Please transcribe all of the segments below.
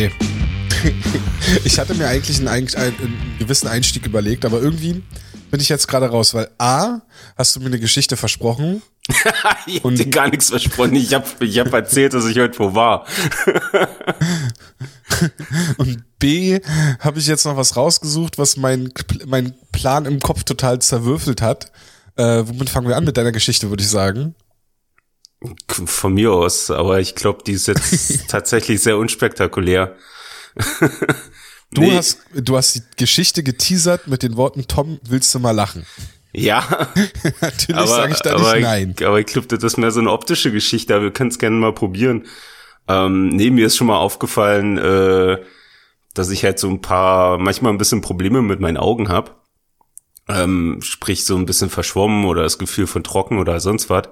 Nee. ich hatte mir eigentlich einen, einen, gewissen Einstieg überlegt, aber irgendwie bin ich jetzt gerade raus, weil A, hast du mir eine Geschichte versprochen. ich hab dir gar nichts versprochen. Ich habe ich hab erzählt, dass ich heute wo war. und B, habe ich jetzt noch was rausgesucht, was mein, mein Plan im Kopf total zerwürfelt hat. Äh, womit fangen wir an mit deiner Geschichte, würde ich sagen? Von mir aus, aber ich glaube, die ist jetzt tatsächlich sehr unspektakulär. Du nee. hast, du hast die Geschichte geteasert mit den Worten, Tom, willst du mal lachen? Ja. Natürlich sage ich da nicht nein. Aber ich glaube, das ist mehr so eine optische Geschichte, aber wir können es gerne mal probieren. Ähm, nee, mir ist schon mal aufgefallen, äh, dass ich halt so ein paar, manchmal ein bisschen Probleme mit meinen Augen habe. Ähm, sprich, so ein bisschen verschwommen oder das Gefühl von trocken oder sonst was.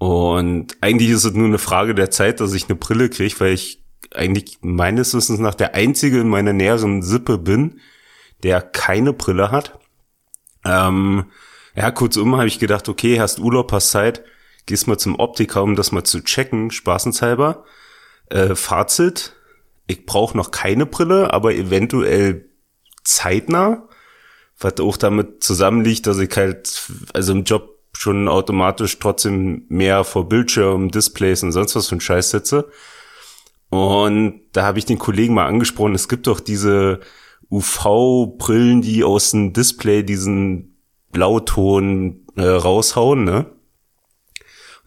Und eigentlich ist es nur eine Frage der Zeit, dass ich eine Brille kriege, weil ich eigentlich meines Wissens nach der einzige in meiner näheren Sippe bin, der keine Brille hat. Ähm, ja, kurzum habe ich gedacht, okay, hast Urlaub, hast Zeit, gehst mal zum Optiker, um das mal zu checken, spaßenshalber. Äh, Fazit, ich brauche noch keine Brille, aber eventuell zeitnah, was auch damit zusammenliegt, dass ich halt, also im Job schon automatisch trotzdem mehr vor Bildschirm, Displays und sonst was für ein Scheiß sitze. Und da habe ich den Kollegen mal angesprochen, es gibt doch diese UV-Brillen, die aus dem Display diesen Blauton äh, raushauen, ne?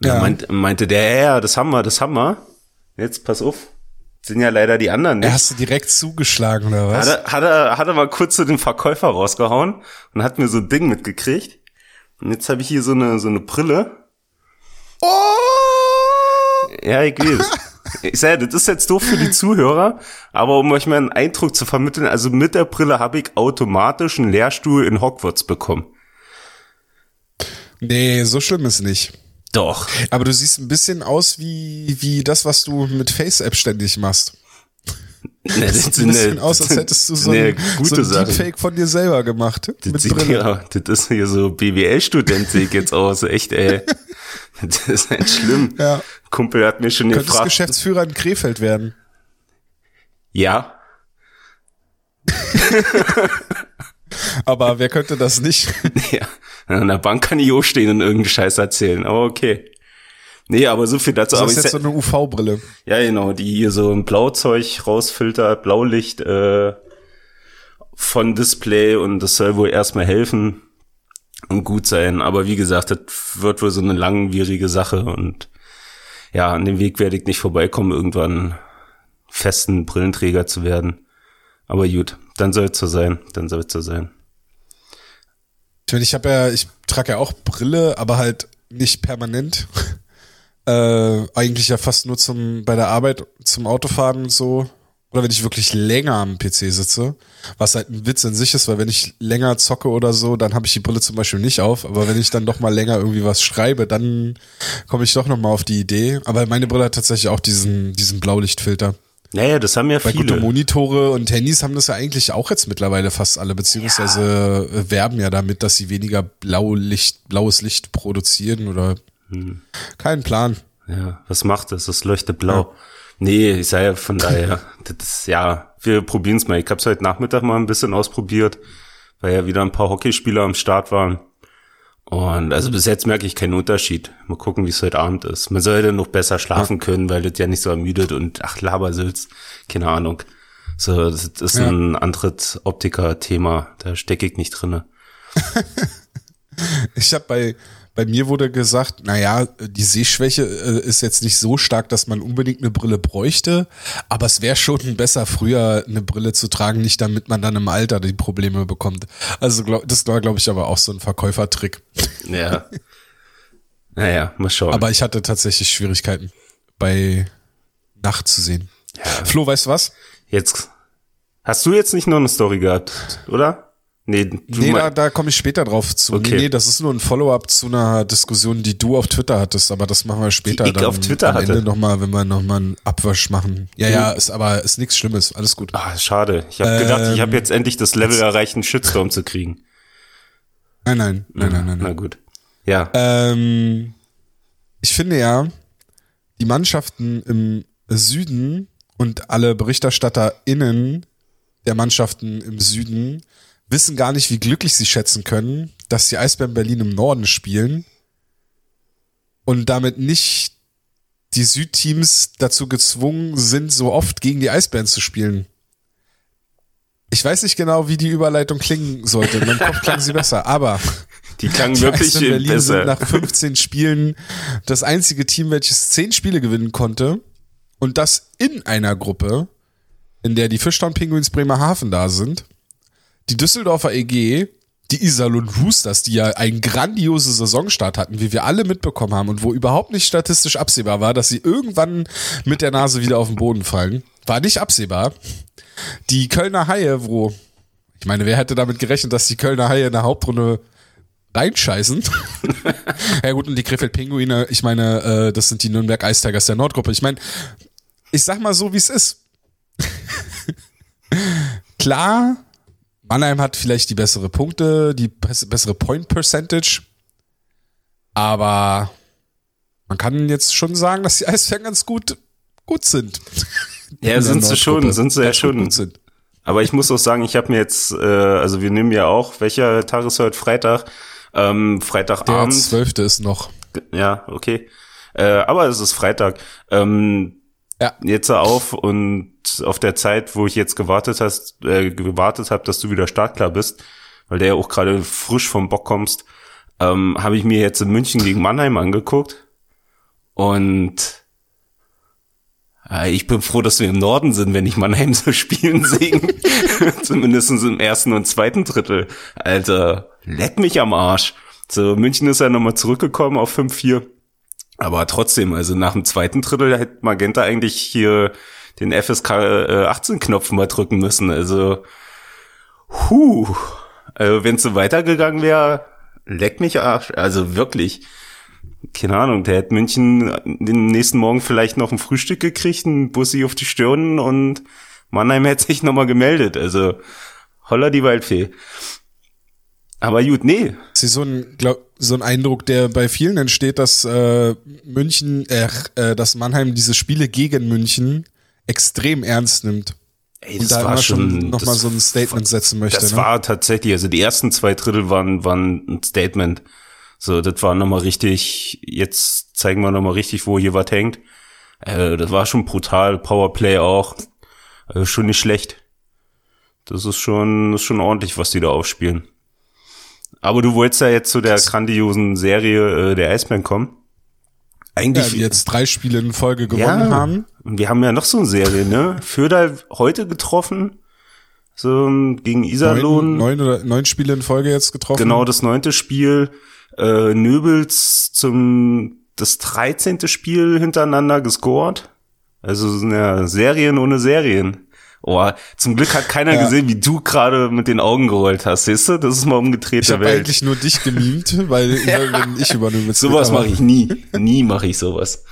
Und ja. meint, meinte der, ja, das haben wir, das haben wir. Jetzt pass auf, sind ja leider die anderen nicht. Hast du direkt zugeschlagen oder was? Hat er, hat er, hat er mal kurz zu den Verkäufer rausgehauen und hat mir so ein Ding mitgekriegt. Und jetzt habe ich hier so eine, so eine Brille. Oh! Ja, ich weiß. ich sage, das ist jetzt doof für die Zuhörer, aber um euch mal einen Eindruck zu vermitteln, also mit der Brille habe ich automatisch einen Lehrstuhl in Hogwarts bekommen. Nee, so schlimm ist nicht. Doch. Aber du siehst ein bisschen aus wie, wie das, was du mit Face-App ständig machst. Ne, das sieht ein bisschen aus, als hättest du so ein, so ein Deepfake von dir selber gemacht. Das, mit sieht ja, das ist hier so BWL-Student ich jetzt aus. Echt, ey. Das ist halt schlimm. Ja. Kumpel hat mir schon Könntest gefragt. Geschäftsführer in Krefeld werden. Ja. Aber wer könnte das nicht? Ja. An der Bank kann ich auch stehen und irgendeinen Scheiß erzählen. Aber okay. Nee, aber so viel dazu. Das ist jetzt so eine UV-Brille. Ja, genau, die hier so ein Blauzeug rausfiltert, Blaulicht äh, von Display und das soll wohl erstmal helfen und gut sein. Aber wie gesagt, das wird wohl so eine langwierige Sache und ja, an dem Weg werde ich nicht vorbeikommen, irgendwann festen Brillenträger zu werden. Aber gut, dann soll es so sein, dann soll es so sein. Ich meine, ich habe ja, ich trage ja auch Brille, aber halt nicht permanent. Äh, eigentlich ja fast nur zum bei der Arbeit, zum Autofahren und so. Oder wenn ich wirklich länger am PC sitze, was halt ein Witz in sich ist, weil wenn ich länger zocke oder so, dann habe ich die Brille zum Beispiel nicht auf. Aber wenn ich dann doch mal länger irgendwie was schreibe, dann komme ich doch noch mal auf die Idee. Aber meine Brille hat tatsächlich auch diesen, diesen Blaulichtfilter. Naja, das haben ja viele. Weil gute Monitore und Handys haben das ja eigentlich auch jetzt mittlerweile fast alle, beziehungsweise ja. werben ja damit, dass sie weniger Blaulicht, blaues Licht produzieren oder hm. Kein Plan. Ja, was macht das? Das leuchtet blau. Ja. Nee, ich sage ja von daher, das ist, ja, wir probieren es mal. Ich habe es heute Nachmittag mal ein bisschen ausprobiert, weil ja wieder ein paar Hockeyspieler am Start waren. Und also bis jetzt merke ich keinen Unterschied. Mal gucken, wie es heute Abend ist. Man sollte noch besser schlafen können, weil das ja nicht so ermüdet und ach, Labersülz, keine Ahnung. So, das ist ja. ein anderes Optiker-Thema. Da stecke ich nicht drinne. ich habe bei bei mir wurde gesagt, naja, die Sehschwäche äh, ist jetzt nicht so stark, dass man unbedingt eine Brille bräuchte, aber es wäre schon besser, früher eine Brille zu tragen, nicht damit man dann im Alter die Probleme bekommt. Also glaub, das war, glaube ich, aber auch so ein Verkäufertrick. Ja. Naja, mal schauen. Aber ich hatte tatsächlich Schwierigkeiten bei Nacht zu sehen. Ja. Flo, weißt du was? Jetzt hast du jetzt nicht noch eine Story gehabt, oder? Nee, nee da, da komme ich später drauf zu. Okay. Nee, nee, das ist nur ein Follow-up zu einer Diskussion, die du auf Twitter hattest, aber das machen wir später die ich dann auf Twitter am Ende nochmal, wenn wir nochmal einen Abwasch machen. Ja, ja, ist aber ist nichts Schlimmes, alles gut. Ah, schade. Ich habe ähm, gedacht, ich habe jetzt endlich das Level erreicht, einen Shitstorm zu kriegen. Nein, nein, nein, nein, nein. Na gut. Ja. Ähm, ich finde ja, die Mannschaften im Süden und alle BerichterstatterInnen der Mannschaften im Süden wissen gar nicht, wie glücklich sie schätzen können, dass die Eisbären Berlin im Norden spielen und damit nicht die Südteams dazu gezwungen sind, so oft gegen die Eisbären zu spielen. Ich weiß nicht genau, wie die Überleitung klingen sollte. In meinem Kopf klang sie besser, aber die klang wirklich Eisbären Berlin besser. sind nach 15 Spielen das einzige Team, welches 10 Spiele gewinnen konnte und das in einer Gruppe, in der die Fischtown Penguins Bremerhaven da sind, die Düsseldorfer EG, die Iserlohn Roosters, die ja einen grandiosen Saisonstart hatten, wie wir alle mitbekommen haben und wo überhaupt nicht statistisch absehbar war, dass sie irgendwann mit der Nase wieder auf den Boden fallen. War nicht absehbar. Die Kölner Haie, wo, ich meine, wer hätte damit gerechnet, dass die Kölner Haie in der Hauptrunde reinscheißen? ja gut, und die Krefeld Pinguine, ich meine, äh, das sind die Nürnberg Ice Tigers der Nordgruppe. Ich meine, ich sag mal so, wie es ist. Klar, Mannheim hat vielleicht die bessere Punkte, die bessere Point Percentage, aber man kann jetzt schon sagen, dass die Eisbären ganz gut gut sind. Ja, sind sie schon, sind sie ja schon. Aber ich muss auch sagen, ich habe mir jetzt, äh, also wir nehmen ja auch, welcher Tag ist heute? Freitag. Ähm, Freitagabend. Der zwölfte ist noch. Ja, okay. Äh, aber es ist Freitag. Ähm, ja. Jetzt auf und auf der Zeit, wo ich jetzt gewartet hast, äh, gewartet habe, dass du wieder startklar bist, weil der ja auch gerade frisch vom Bock kommst, ähm, habe ich mir jetzt in München gegen Mannheim angeguckt und äh, ich bin froh, dass wir im Norden sind, wenn ich Mannheim so spielen sehen. Zumindest im ersten und zweiten Drittel. Alter, leck mich am Arsch. So, München ist ja nochmal zurückgekommen auf 5-4. Aber trotzdem, also nach dem zweiten Drittel hätte Magenta eigentlich hier den FSK äh, 18-Knopf mal drücken müssen. Also, huh, also wenn es so weitergegangen wäre, leck mich Arsch. Also wirklich, keine Ahnung, der hätte München den nächsten Morgen vielleicht noch ein Frühstück gekriegt, ein Bussi auf die Stirn und Mannheim hätte sich nochmal gemeldet. Also, holla die Waldfee. Aber gut, nee. Das ist so ein, glaub, so ein Eindruck, der bei vielen entsteht, dass äh, München, äh, äh, dass Mannheim diese Spiele gegen München extrem ernst nimmt. Ey, das und da war schon nochmal so ein Statement setzen möchte. Das ne? war tatsächlich, also die ersten zwei Drittel waren, waren ein Statement. So, das war nochmal richtig, jetzt zeigen wir nochmal richtig, wo hier was hängt. Äh, das war schon brutal, Powerplay auch. Also schon nicht schlecht. Das ist schon, das ist schon ordentlich, was die da aufspielen. Aber du wolltest ja jetzt zu der grandiosen Serie äh, der Eisbären kommen. Eigentlich ja, jetzt drei Spiele in Folge gewonnen ja, haben. Und wir haben ja noch so eine Serie, ne? Föder heute getroffen, so gegen Iserlohn. Neun, neun oder neun Spiele in Folge jetzt getroffen. Genau, das neunte Spiel. Äh, Nöbels zum das dreizehnte Spiel hintereinander gescored. Also ja, Serien ohne Serien. Oh, zum Glück hat keiner ja. gesehen, wie du gerade mit den Augen gerollt hast, siehst du? Das ist mal umgedrehte ich Welt. Ich habe eigentlich nur dich gemimt, weil ja. wenn ich übernehme. Sowas mache ich nie. Nie mache ich sowas.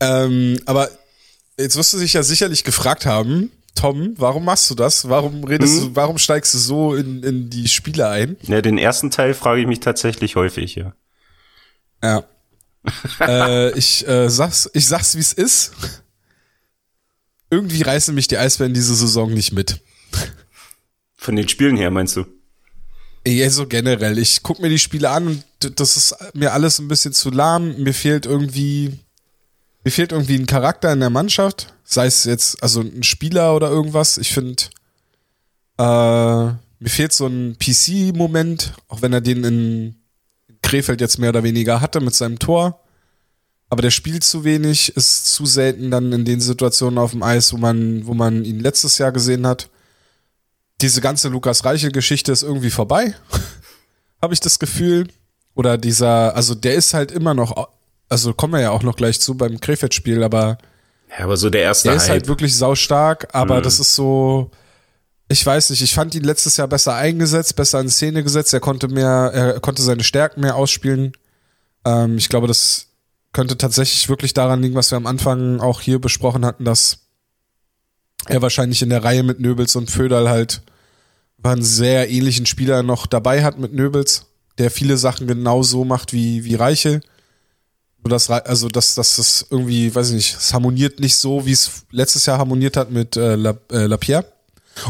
ähm, aber jetzt wirst du dich ja sicherlich gefragt haben, Tom, warum machst du das? Warum redest hm? du, warum steigst du so in, in die Spiele ein? Ja, den ersten Teil frage ich mich tatsächlich häufig, ja. Ja. äh, ich äh, sag's, ich sag's, wie es ist irgendwie reißen mich die Eisbären diese Saison nicht mit. Von den Spielen her, meinst du? Ja, so generell. Ich guck mir die Spiele an und das ist mir alles ein bisschen zu lahm. Mir fehlt irgendwie, mir fehlt irgendwie ein Charakter in der Mannschaft. Sei es jetzt, also ein Spieler oder irgendwas. Ich finde, äh, mir fehlt so ein PC-Moment, auch wenn er den in Krefeld jetzt mehr oder weniger hatte mit seinem Tor aber der spielt zu wenig, ist zu selten dann in den Situationen auf dem Eis, wo man, wo man ihn letztes Jahr gesehen hat. Diese ganze Lukas Reichel-Geschichte ist irgendwie vorbei, habe ich das Gefühl. Oder dieser, also der ist halt immer noch, also kommen wir ja auch noch gleich zu beim Krefeld-Spiel, aber ja, aber so der erste Der ist halt wirklich saustark, aber mhm. das ist so, ich weiß nicht, ich fand ihn letztes Jahr besser eingesetzt, besser in Szene gesetzt, er konnte mehr, er konnte seine Stärken mehr ausspielen. Ähm, ich glaube, das könnte tatsächlich wirklich daran liegen, was wir am Anfang auch hier besprochen hatten, dass er wahrscheinlich in der Reihe mit Nöbels und Föderl halt einen sehr ähnlichen Spieler noch dabei hat mit Nöbels, der viele Sachen genau so macht wie, wie Reiche. das, also dass dass das irgendwie, weiß ich nicht, es harmoniert nicht so, wie es letztes Jahr harmoniert hat mit äh, La, äh, Lapierre.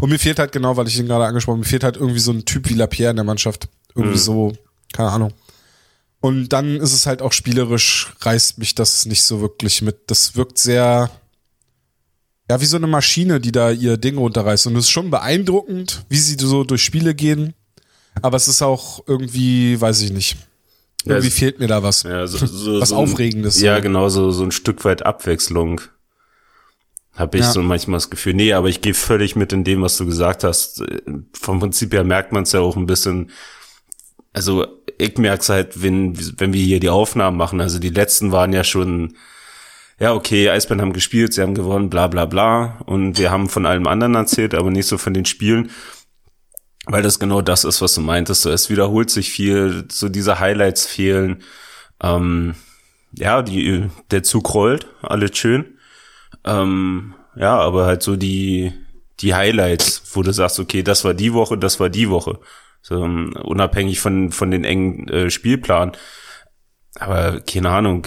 Und mir fehlt halt genau, weil ich ihn gerade angesprochen, habe, mir fehlt halt irgendwie so ein Typ wie Lapierre in der Mannschaft. Irgendwie mhm. so, keine Ahnung. Und dann ist es halt auch spielerisch, reißt mich das nicht so wirklich mit. Das wirkt sehr, ja, wie so eine Maschine, die da ihr Ding runterreißt. Und es ist schon beeindruckend, wie sie so durch Spiele gehen. Aber es ist auch irgendwie, weiß ich nicht. Irgendwie ja, fehlt mir da was. Ja, so, so, was so Aufregendes. Ja, genau, so, so ein Stück weit Abwechslung. Habe ich ja. so manchmal das Gefühl. Nee, aber ich gehe völlig mit in dem, was du gesagt hast. Vom Prinzip her merkt man es ja auch ein bisschen. Also ich merke es halt, wenn, wenn wir hier die Aufnahmen machen. Also die letzten waren ja schon, ja, okay, Eisbären haben gespielt, sie haben gewonnen, bla bla bla. Und wir haben von allem anderen erzählt, aber nicht so von den Spielen. Weil das genau das ist, was du meintest. So, es wiederholt sich viel, so diese Highlights fehlen. Ähm, ja, die, der Zug rollt, alles schön. Ähm, ja, aber halt so die, die Highlights, wo du sagst, okay, das war die Woche, das war die Woche. So, um, unabhängig von, von den engen äh, Spielplan. Aber keine Ahnung,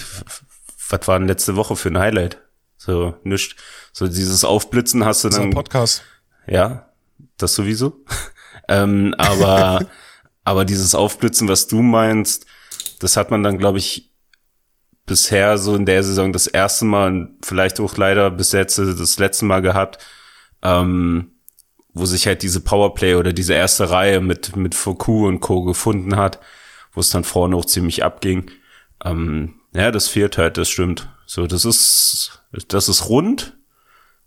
was war denn letzte Woche für ein Highlight? So, nischt. So dieses Aufblitzen hast du dann. Podcast. Ja, das sowieso. ähm, aber, aber dieses Aufblitzen, was du meinst, das hat man dann, glaube ich, bisher so in der Saison das erste Mal und vielleicht auch leider bis jetzt das letzte Mal gehabt, ähm, wo sich halt diese Powerplay oder diese erste Reihe mit, mit Foucault und Co. gefunden hat, wo es dann vorne auch ziemlich abging. Ähm, ja, das fehlt halt, das stimmt. So, das ist, das ist rund,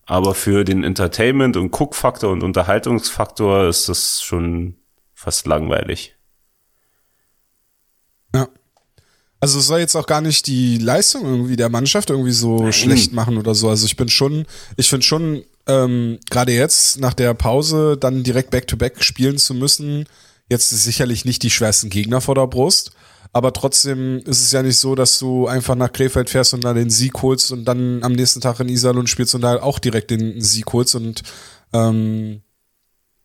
aber für den Entertainment und Guckfaktor und Unterhaltungsfaktor ist das schon fast langweilig. Also es soll jetzt auch gar nicht die Leistung irgendwie der Mannschaft irgendwie so Nein. schlecht machen oder so. Also ich bin schon, ich finde schon, ähm, gerade jetzt nach der Pause dann direkt Back-to-Back -back spielen zu müssen, jetzt ist sicherlich nicht die schwersten Gegner vor der Brust. Aber trotzdem ist es ja nicht so, dass du einfach nach Krefeld fährst und dann den Sieg holst und dann am nächsten Tag in Iserlohn spielst und da auch direkt den Sieg holst. Und ähm,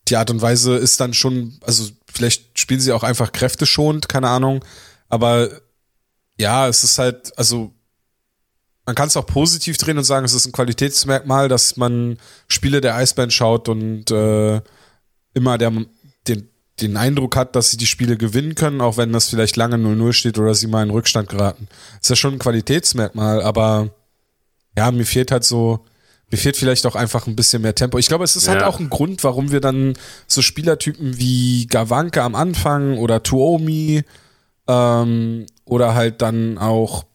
die Art und Weise ist dann schon, also vielleicht spielen sie auch einfach kräfteschonend, keine Ahnung. Aber ja, es ist halt, also man kann es auch positiv drehen und sagen, es ist ein Qualitätsmerkmal, dass man Spiele der Eisband schaut und äh, immer der, den, den Eindruck hat, dass sie die Spiele gewinnen können, auch wenn das vielleicht lange 0-0 steht oder sie mal in Rückstand geraten. ist ja schon ein Qualitätsmerkmal, aber ja, mir fehlt halt so, mir fehlt vielleicht auch einfach ein bisschen mehr Tempo. Ich glaube, es ist halt ja. halt auch ein Grund, warum wir dann so Spielertypen wie Gawanke am Anfang oder Tuomi ähm, oder halt dann auch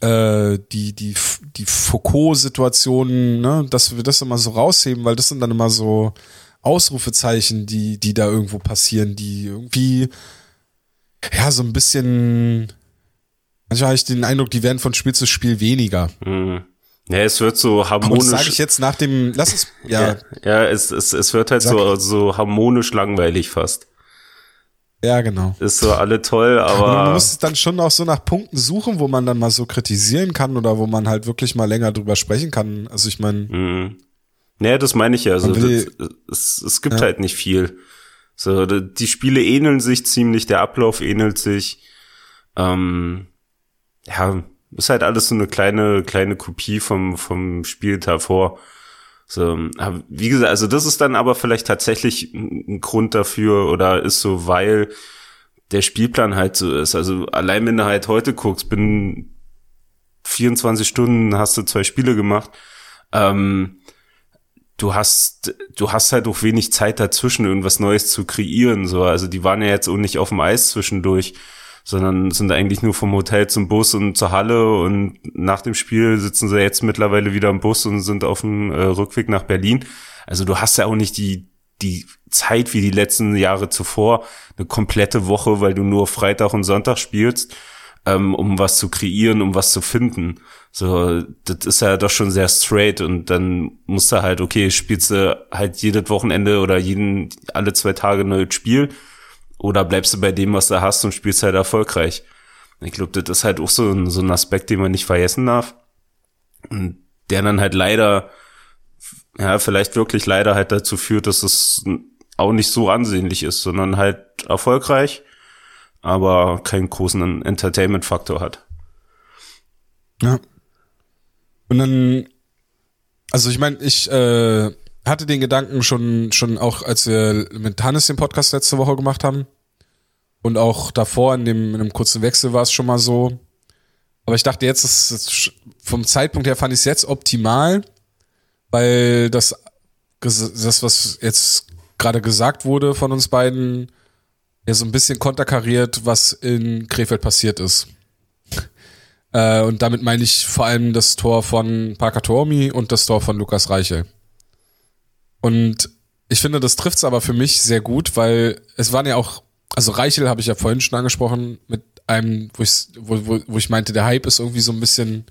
äh, die, die, die Foucault-Situationen, ne, dass wir das immer so rausheben, weil das sind dann immer so Ausrufezeichen, die, die da irgendwo passieren, die irgendwie, ja, so ein bisschen, manchmal habe ich den Eindruck, die werden von Spiel zu Spiel weniger. Mhm. Ja, es wird so harmonisch. Aber das sage ich jetzt nach dem, lass es, ja. Ja, ja es, es, es wird halt so, so harmonisch langweilig fast. Ja, genau. Ist so alle toll, aber. Und man muss dann schon auch so nach Punkten suchen, wo man dann mal so kritisieren kann oder wo man halt wirklich mal länger drüber sprechen kann. Also ich meine. Mhm. Naja, das meine ich ja. Also das, es, es gibt ja. halt nicht viel. So, die Spiele ähneln sich ziemlich, der Ablauf ähnelt sich. Ähm, ja, ist halt alles so eine kleine, kleine Kopie vom, vom Spiel davor. So, wie gesagt, also das ist dann aber vielleicht tatsächlich ein Grund dafür oder ist so, weil der Spielplan halt so ist. Also allein wenn du halt heute guckst, bin 24 Stunden hast du zwei Spiele gemacht. Ähm, du hast, du hast halt auch wenig Zeit dazwischen, irgendwas Neues zu kreieren. So, also die waren ja jetzt auch nicht auf dem Eis zwischendurch sondern sind eigentlich nur vom Hotel zum Bus und zur Halle und nach dem Spiel sitzen sie jetzt mittlerweile wieder im Bus und sind auf dem äh, Rückweg nach Berlin. Also du hast ja auch nicht die die Zeit wie die letzten Jahre zuvor, eine komplette Woche, weil du nur Freitag und Sonntag spielst, ähm, um was zu kreieren, um was zu finden. So, das ist ja doch schon sehr straight und dann musst du halt, okay, spielst du halt jedes Wochenende oder jeden, alle zwei Tage ein neues Spiel oder bleibst du bei dem, was du hast und spielst halt erfolgreich? Ich glaube, das ist halt auch so ein, so ein Aspekt, den man nicht vergessen darf. Und der dann halt leider, ja, vielleicht wirklich leider halt dazu führt, dass es auch nicht so ansehnlich ist, sondern halt erfolgreich, aber keinen großen Entertainment-Faktor hat. Ja. Und dann, also ich meine, ich äh, hatte den Gedanken schon, schon auch, als wir mit Hannes den Podcast letzte Woche gemacht haben. Und auch davor in dem, in einem kurzen Wechsel war es schon mal so. Aber ich dachte, jetzt ist es vom Zeitpunkt her fand ich es jetzt optimal, weil das, das, was jetzt gerade gesagt wurde von uns beiden, ja so ein bisschen konterkariert, was in Krefeld passiert ist. Äh, und damit meine ich vor allem das Tor von Parker Tormi und das Tor von Lukas Reichel. Und ich finde, das trifft's aber für mich sehr gut, weil es waren ja auch, also Reichel habe ich ja vorhin schon angesprochen, mit einem, wo ich, wo, wo, wo ich meinte, der Hype ist irgendwie so ein bisschen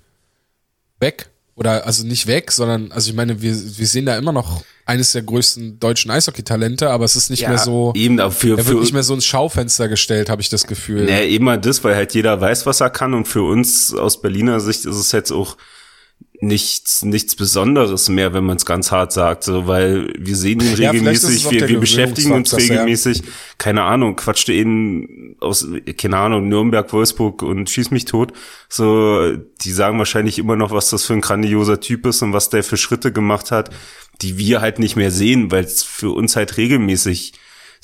weg. Oder also nicht weg, sondern, also ich meine, wir, wir sehen da immer noch eines der größten deutschen Eishockey-Talente, aber es ist nicht ja, mehr so. Eben, aber für, er wird nicht mehr so ins Schaufenster gestellt, habe ich das Gefühl. Naja, immer das, weil halt jeder weiß, was er kann. Und für uns aus Berliner Sicht ist es jetzt auch nichts, nichts Besonderes mehr, wenn man es ganz hart sagt, so, weil wir sehen ihn ja, regelmäßig, wir, wir beschäftigen uns regelmäßig, ja. keine Ahnung, quatschte ihn aus, keine Ahnung, Nürnberg, Wolfsburg und schieß mich tot, so, die sagen wahrscheinlich immer noch, was das für ein grandioser Typ ist und was der für Schritte gemacht hat, die wir halt nicht mehr sehen, weil es für uns halt regelmäßig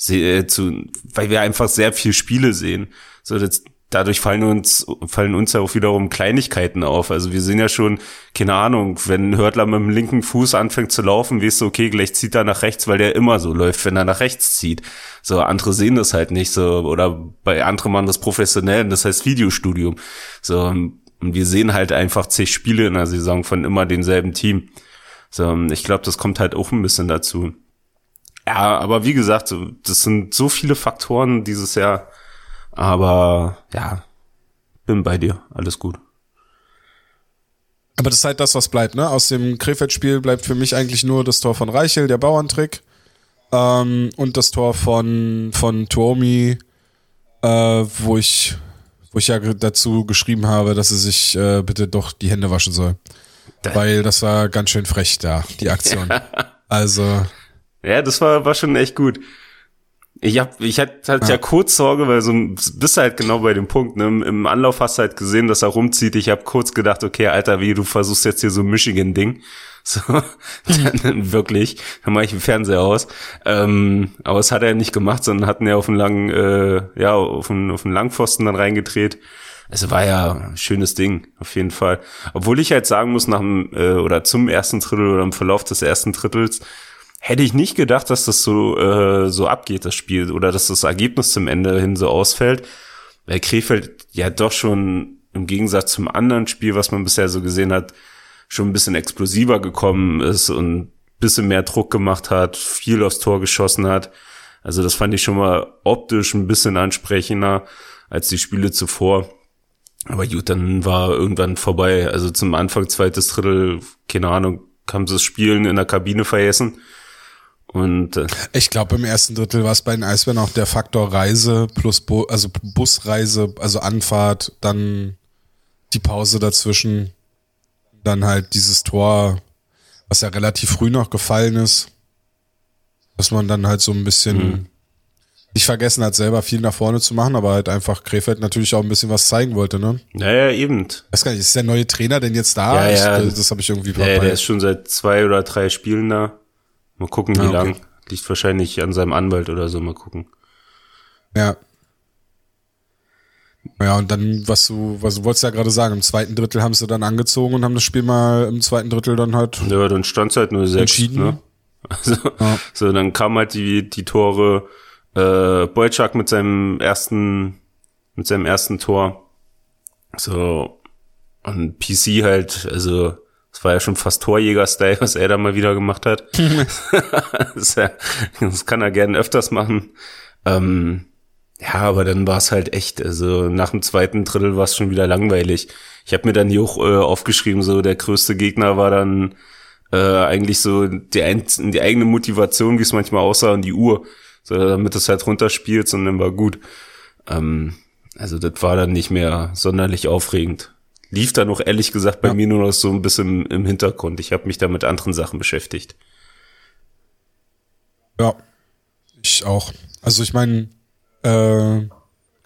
äh, zu, weil wir einfach sehr viel Spiele sehen. So, das, dadurch fallen uns, fallen uns ja auch wiederum Kleinigkeiten auf. Also wir sehen ja schon, keine Ahnung, wenn Hörtler mit dem linken Fuß anfängt zu laufen, weißt du, okay, gleich zieht er nach rechts, weil der immer so läuft, wenn er nach rechts zieht. So, andere sehen das halt nicht so, oder bei anderen machen das professionell, das heißt Videostudium. So, und wir sehen halt einfach zig Spiele in der Saison von immer denselben Team. So, ich glaube, das kommt halt auch ein bisschen dazu. Ja, aber wie gesagt, das sind so viele Faktoren dieses Jahr, aber ja, bin bei dir. Alles gut. Aber das ist halt das, was bleibt, ne? Aus dem Krefeld-Spiel bleibt für mich eigentlich nur das Tor von Reichel, der Bauerntrick. Ähm, und das Tor von, von Tuomi, äh, wo ich, wo ich ja dazu geschrieben habe, dass er sich äh, bitte doch die Hände waschen soll. Weil das war ganz schön frech da, die Aktion. Also. Ja, das war, war schon echt gut. Ich hab, ich hatte halt ja. ja kurz Sorge, weil so bist halt genau bei dem Punkt. Ne? Im Anlauf hast du halt gesehen, dass er rumzieht. Ich habe kurz gedacht, okay, Alter, wie du versuchst jetzt hier so ein Michigan-Ding. So, dann, wirklich, dann mache ich den Fernseher aus. Ähm, aber es hat er nicht gemacht, sondern hatten ja auf einen langen, äh, ja, auf einen, auf einen Langpfosten dann reingedreht. Es war ja ein schönes Ding, auf jeden Fall. Obwohl ich halt sagen muss, nach dem, äh, oder zum ersten Drittel oder im Verlauf des ersten Drittels, hätte ich nicht gedacht, dass das so, äh, so abgeht, das Spiel, oder dass das Ergebnis zum Ende hin so ausfällt. Weil Krefeld ja doch schon im Gegensatz zum anderen Spiel, was man bisher so gesehen hat, schon ein bisschen explosiver gekommen ist und ein bisschen mehr Druck gemacht hat, viel aufs Tor geschossen hat. Also das fand ich schon mal optisch ein bisschen ansprechender als die Spiele zuvor. Aber gut, dann war irgendwann vorbei. Also zum Anfang zweites Drittel, keine Ahnung, sie das Spielen in der Kabine vergessen. Und äh, ich glaube, im ersten Drittel war es bei den Eisbären auch der Faktor Reise plus Bu also Busreise, also Anfahrt, dann die Pause dazwischen, dann halt dieses Tor, was ja relativ früh noch gefallen ist, dass man dann halt so ein bisschen mhm. nicht vergessen hat, selber viel nach vorne zu machen, aber halt einfach Krefeld natürlich auch ein bisschen was zeigen wollte, ne? Naja, eben. Weiß gar nicht, ist der neue Trainer denn jetzt da? Ja, ja. Ich, das habe ich irgendwie ja, der ist schon seit zwei oder drei Spielen da. Mal gucken, wie ah, okay. lang. Liegt wahrscheinlich an seinem Anwalt oder so, mal gucken. Ja. Ja, und dann, was du, was du wolltest ja gerade sagen, im zweiten Drittel haben sie dann angezogen und haben das Spiel mal im zweiten Drittel dann halt. Ja, dann stand es halt nur sechs. Entschieden. Ne? Also, ja. so, dann kam halt die, die Tore, äh, Boyczak mit seinem ersten, mit seinem ersten Tor. So, und PC halt, also, das war ja schon fast Torjäger-Style, was er da mal wieder gemacht hat. das, ja, das, kann er gerne öfters machen. Ähm, ja, aber dann war es halt echt, also nach dem zweiten Drittel war es schon wieder langweilig. Ich habe mir dann hier auch äh, aufgeschrieben, so der größte Gegner war dann äh, eigentlich so die, ein, die eigene Motivation, wie es manchmal aussah, und die Uhr, so damit es halt runterspielt und dann war gut. Ähm, also das war dann nicht mehr sonderlich aufregend lief da noch ehrlich gesagt bei ja. mir nur noch so ein bisschen im Hintergrund. Ich habe mich da mit anderen Sachen beschäftigt. Ja, ich auch. Also ich meine, äh, können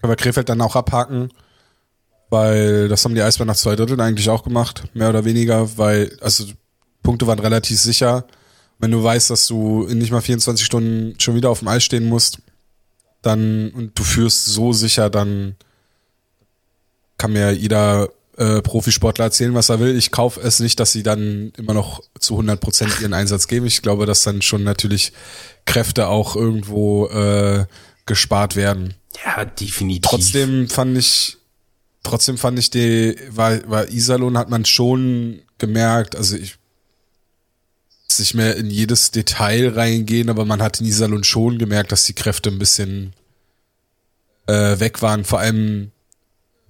wir Krefeld dann auch abhaken, weil das haben die Eisbären nach zwei Dritteln eigentlich auch gemacht, mehr oder weniger, weil, also Punkte waren relativ sicher. Wenn du weißt, dass du in nicht mal 24 Stunden schon wieder auf dem Eis stehen musst, dann und du führst so sicher, dann kann mir jeder äh, Profisportler erzählen, was er will. Ich kaufe es nicht, dass sie dann immer noch zu 100 Prozent ihren Einsatz geben. Ich glaube, dass dann schon natürlich Kräfte auch irgendwo äh, gespart werden. Ja, definitiv. Trotzdem fand ich, trotzdem fand ich die, war, war Iserlohn hat man schon gemerkt, also ich nicht mehr in jedes Detail reingehen, aber man hat in Iserlohn schon gemerkt, dass die Kräfte ein bisschen äh, weg waren. Vor allem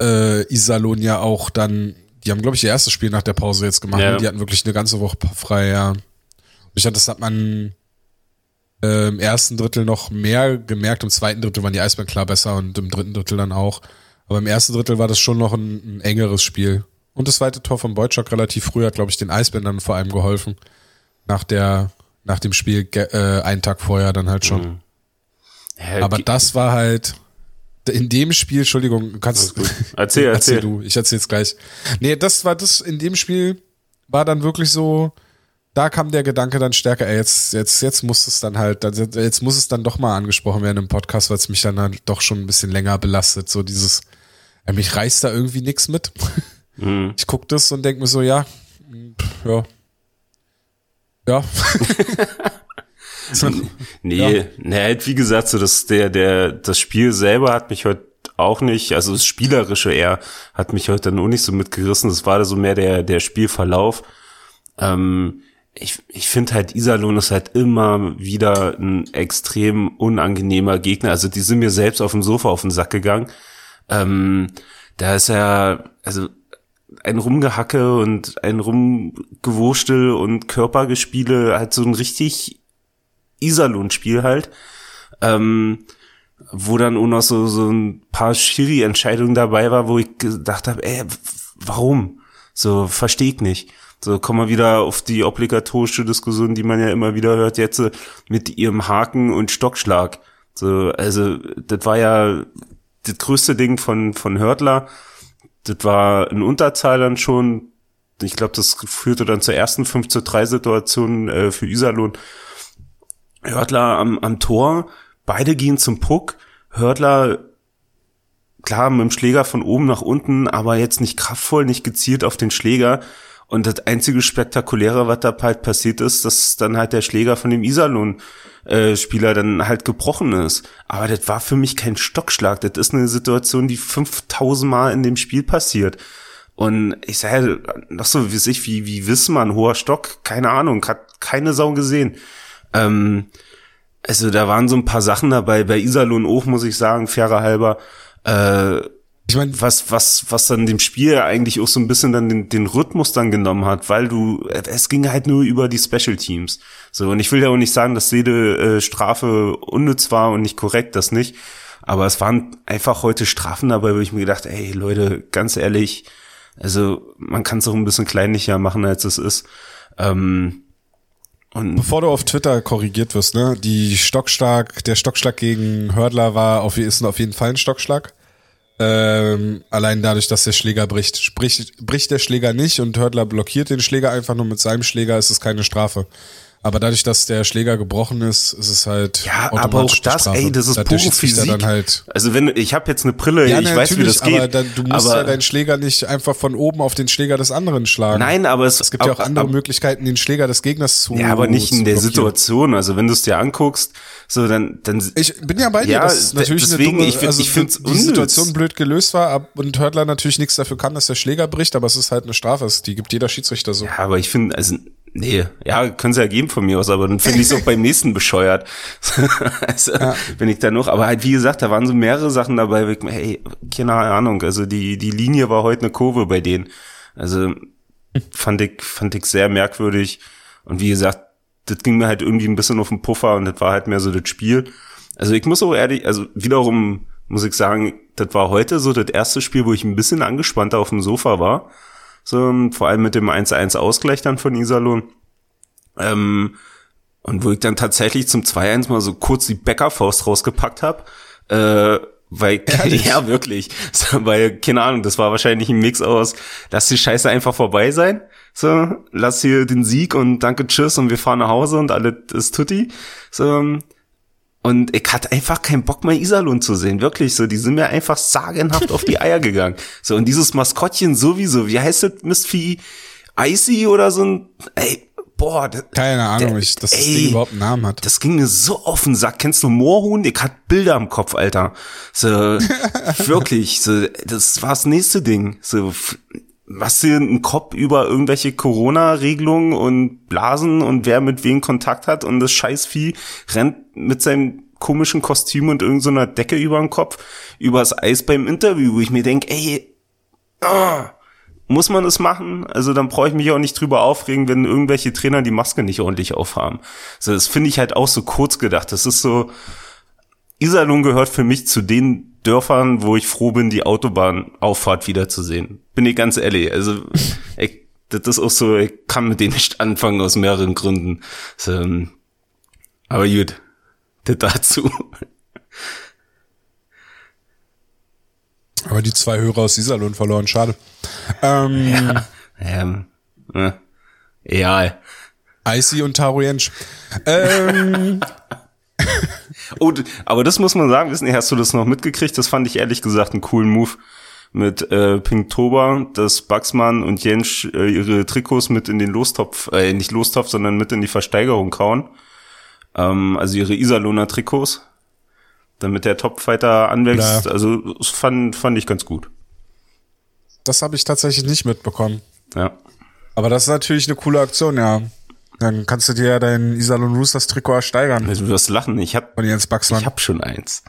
äh, Iserlohn ja auch dann, die haben, glaube ich, ihr erstes Spiel nach der Pause jetzt gemacht. Ja. Die hatten wirklich eine ganze Woche frei, ja. Ich fand, das hat man äh, im ersten Drittel noch mehr gemerkt. Im zweiten Drittel waren die Eisbären klar besser und im dritten Drittel dann auch. Aber im ersten Drittel war das schon noch ein, ein engeres Spiel. Und das zweite Tor von Beutschak relativ früh hat, glaube ich, den Eisbären dann vor allem geholfen. Nach der, nach dem Spiel äh, einen Tag vorher dann halt schon. Mhm. Ja, Aber das war halt, in dem Spiel, Entschuldigung, du kannst. Erzähl, erzähl, erzähl. du, ich erzähl's gleich. Nee, das war das, in dem Spiel war dann wirklich so, da kam der Gedanke dann stärker, ey, jetzt, jetzt, jetzt muss es dann halt, jetzt muss es dann doch mal angesprochen werden im Podcast, weil es mich dann halt doch schon ein bisschen länger belastet. So dieses, ey, mich reißt da irgendwie nichts mit. Mhm. Ich guck das und denk mir so, ja, ja. Ja. nee, ja. nee, halt wie gesagt, so dass der, der, das Spiel selber hat mich heute auch nicht, also das Spielerische eher hat mich heute dann auch nicht so mitgerissen. Das war da so mehr der, der Spielverlauf. Ähm, ich, ich finde halt, Iserlohn ist halt immer wieder ein extrem unangenehmer Gegner. Also die sind mir selbst auf dem Sofa auf den Sack gegangen. Ähm, da ist ja, also ein Rumgehacke und ein Rumgewurstel und Körpergespiele halt so ein richtig Iserlohn-Spiel halt, ähm, wo dann auch noch so, so ein paar Schiri-Entscheidungen dabei war, wo ich gedacht habe, ey, warum? So, verstehe ich nicht. So, kommen wir wieder auf die obligatorische Diskussion, die man ja immer wieder hört jetzt mit ihrem Haken und Stockschlag. So, also, das war ja das größte Ding von, von Hörtler. Das war ein Unterzahl dann schon. Ich glaube, das führte dann zur ersten 5 zu 3 Situation äh, für Iserlohn. Hörtler am, am Tor, beide gehen zum Puck. Hörtler, klar, mit dem Schläger von oben nach unten, aber jetzt nicht kraftvoll, nicht gezielt auf den Schläger. Und das einzige Spektakuläre, was da halt passiert ist, dass dann halt der Schläger von dem Iserlohn-Spieler dann halt gebrochen ist. Aber das war für mich kein Stockschlag. Das ist eine Situation, die 5000 Mal in dem Spiel passiert. Und ich sage, noch so wie sich, wie, wie Wissmann, hoher Stock, keine Ahnung, hat keine Sau gesehen. Ähm, also da waren so ein paar Sachen dabei, bei Iserlohn auch, muss ich sagen, fairer halber, äh, ich meine, was, was, was dann dem Spiel eigentlich auch so ein bisschen dann den, den Rhythmus dann genommen hat, weil du, es ging halt nur über die Special Teams. So, und ich will ja auch nicht sagen, dass jede äh, Strafe unnütz war und nicht korrekt, das nicht. Aber es waren einfach heute Strafen dabei, wo ich mir gedacht, ey Leute, ganz ehrlich, also man kann es auch ein bisschen kleinlicher machen, als es ist. Ähm, und Bevor du auf Twitter korrigiert wirst, ne, die Stockschlag, der Stockschlag gegen Hördler war auf, ist auf jeden Fall ein Stockschlag. Ähm, allein dadurch, dass der Schläger bricht. Sprich, bricht der Schläger nicht und Hördler blockiert den Schläger einfach nur mit seinem Schläger, ist es keine Strafe. Aber dadurch, dass der Schläger gebrochen ist, ist es halt ja, aber auch das, ey, das ist dadurch pure Physik. Dann halt also wenn ich habe jetzt eine Brille, ja, ich weiß, wie das geht. Aber dann, du musst aber, ja deinen Schläger nicht einfach von oben auf den Schläger des anderen schlagen. Nein, aber es, es gibt aber, ja auch andere aber, Möglichkeiten, den Schläger des Gegners zu. Ja, aber nicht in der Situation. Also wenn du es dir anguckst, so dann, dann. Ich bin ja bei dir, ja, dass natürlich deswegen, eine dumme, ich, also ich finde die Situation blöd gelöst war und Hörtler natürlich nichts dafür kann, dass der Schläger bricht, aber es ist halt eine Strafe, die gibt jeder Schiedsrichter so. Ja, aber ich finde, also Nee, ja, können sie ja geben von mir aus, aber dann finde ich es auch beim nächsten bescheuert. also, ja. Wenn ich da noch, aber halt, wie gesagt, da waren so mehrere Sachen dabei, wo ich hey, keine Ahnung, also die, die Linie war heute eine Kurve bei denen. Also, fand ich, fand ich sehr merkwürdig. Und wie gesagt, das ging mir halt irgendwie ein bisschen auf den Puffer und das war halt mehr so das Spiel. Also ich muss auch ehrlich, also wiederum muss ich sagen, das war heute so das erste Spiel, wo ich ein bisschen angespannter auf dem Sofa war so, vor allem mit dem 1-1 Ausgleich dann von Iserlohn. Ähm, und wo ich dann tatsächlich zum 2-1 mal so kurz die Bäckerfaust rausgepackt habe äh, Weil, ja, wirklich. Weil, keine Ahnung, das war wahrscheinlich ein Mix aus, lass die Scheiße einfach vorbei sein. So, lass hier den Sieg und danke, tschüss und wir fahren nach Hause und alles ist tutti. So, und ich hatte einfach keinen Bock mehr Iserlohn zu sehen, wirklich so. Die sind mir einfach sagenhaft auf die Eier gegangen. So, und dieses Maskottchen sowieso, wie heißt das, Mistvieh? Icy oder so ein, ey, boah. Das, Keine Ahnung, der, ich, dass das Ding überhaupt einen Namen hat. Das ging mir so auf den Sack. Kennst du Moorhuhn? Ich hatte Bilder im Kopf, Alter. So, wirklich, so, das war das nächste Ding. So, was dir einen Kopf über irgendwelche Corona-Regelungen und Blasen und wer mit wem Kontakt hat und das Scheißvieh rennt mit seinem komischen Kostüm und irgendeiner so Decke über den Kopf übers Eis beim Interview, wo ich mir denke, ey, ah, muss man das machen? Also dann brauche ich mich auch nicht drüber aufregen, wenn irgendwelche Trainer die Maske nicht ordentlich aufhaben. So, das finde ich halt auch so kurz gedacht. Das ist so, Iserlohn gehört für mich zu den Dörfern, wo ich froh bin, die Autobahnauffahrt wiederzusehen. Bin ich ganz ehrlich. Also, ich, das ist auch so, ich kann mit denen nicht anfangen aus mehreren Gründen. So, ähm, aber gut, das dazu. Aber die zwei Hörer aus Iserlohn verloren, schade. Ähm, ja, ähm, äh, egal. Icy und Taro Jensch. Ähm, oh, aber das muss man sagen, wissen Sie, hast du das noch mitgekriegt? Das fand ich ehrlich gesagt einen coolen Move mit äh, Pinktober, dass Baxmann und Jensch äh, ihre Trikots mit in den Lostopf, äh, nicht Lostopf, sondern mit in die Versteigerung kauen. Ähm, also ihre Iserlohner Trikots, damit der Topfighter anwächst. Ja. Also das fand, fand ich ganz gut. Das habe ich tatsächlich nicht mitbekommen. Ja. Aber das ist natürlich eine coole Aktion, ja. Dann kannst du dir ja dein Isalon Roosters Trikot ersteigern. Du wirst lachen. Ich hab, von Jens Baxmann. Ich hab schon eins.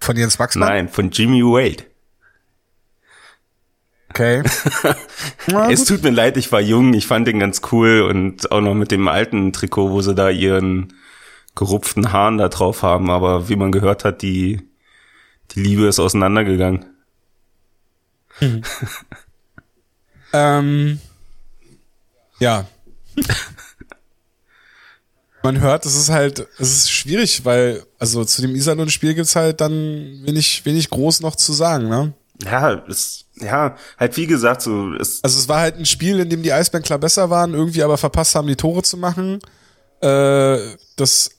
Von Jens Baxmann? Nein, von Jimmy Wade. Okay. es tut mir leid, ich war jung, ich fand den ganz cool und auch noch mit dem alten Trikot, wo sie da ihren gerupften Haaren da drauf haben, aber wie man gehört hat, die, die Liebe ist auseinandergegangen. Mhm. ähm, ja, man hört, es ist halt, es ist schwierig, weil, also zu dem Iserlohn-Spiel gibt's halt dann wenig, wenig groß noch zu sagen, ne? Ja, es, ja, halt wie gesagt, so, es Also es war halt ein Spiel, in dem die Eisbären klar besser waren, irgendwie aber verpasst haben, die Tore zu machen. Äh, das,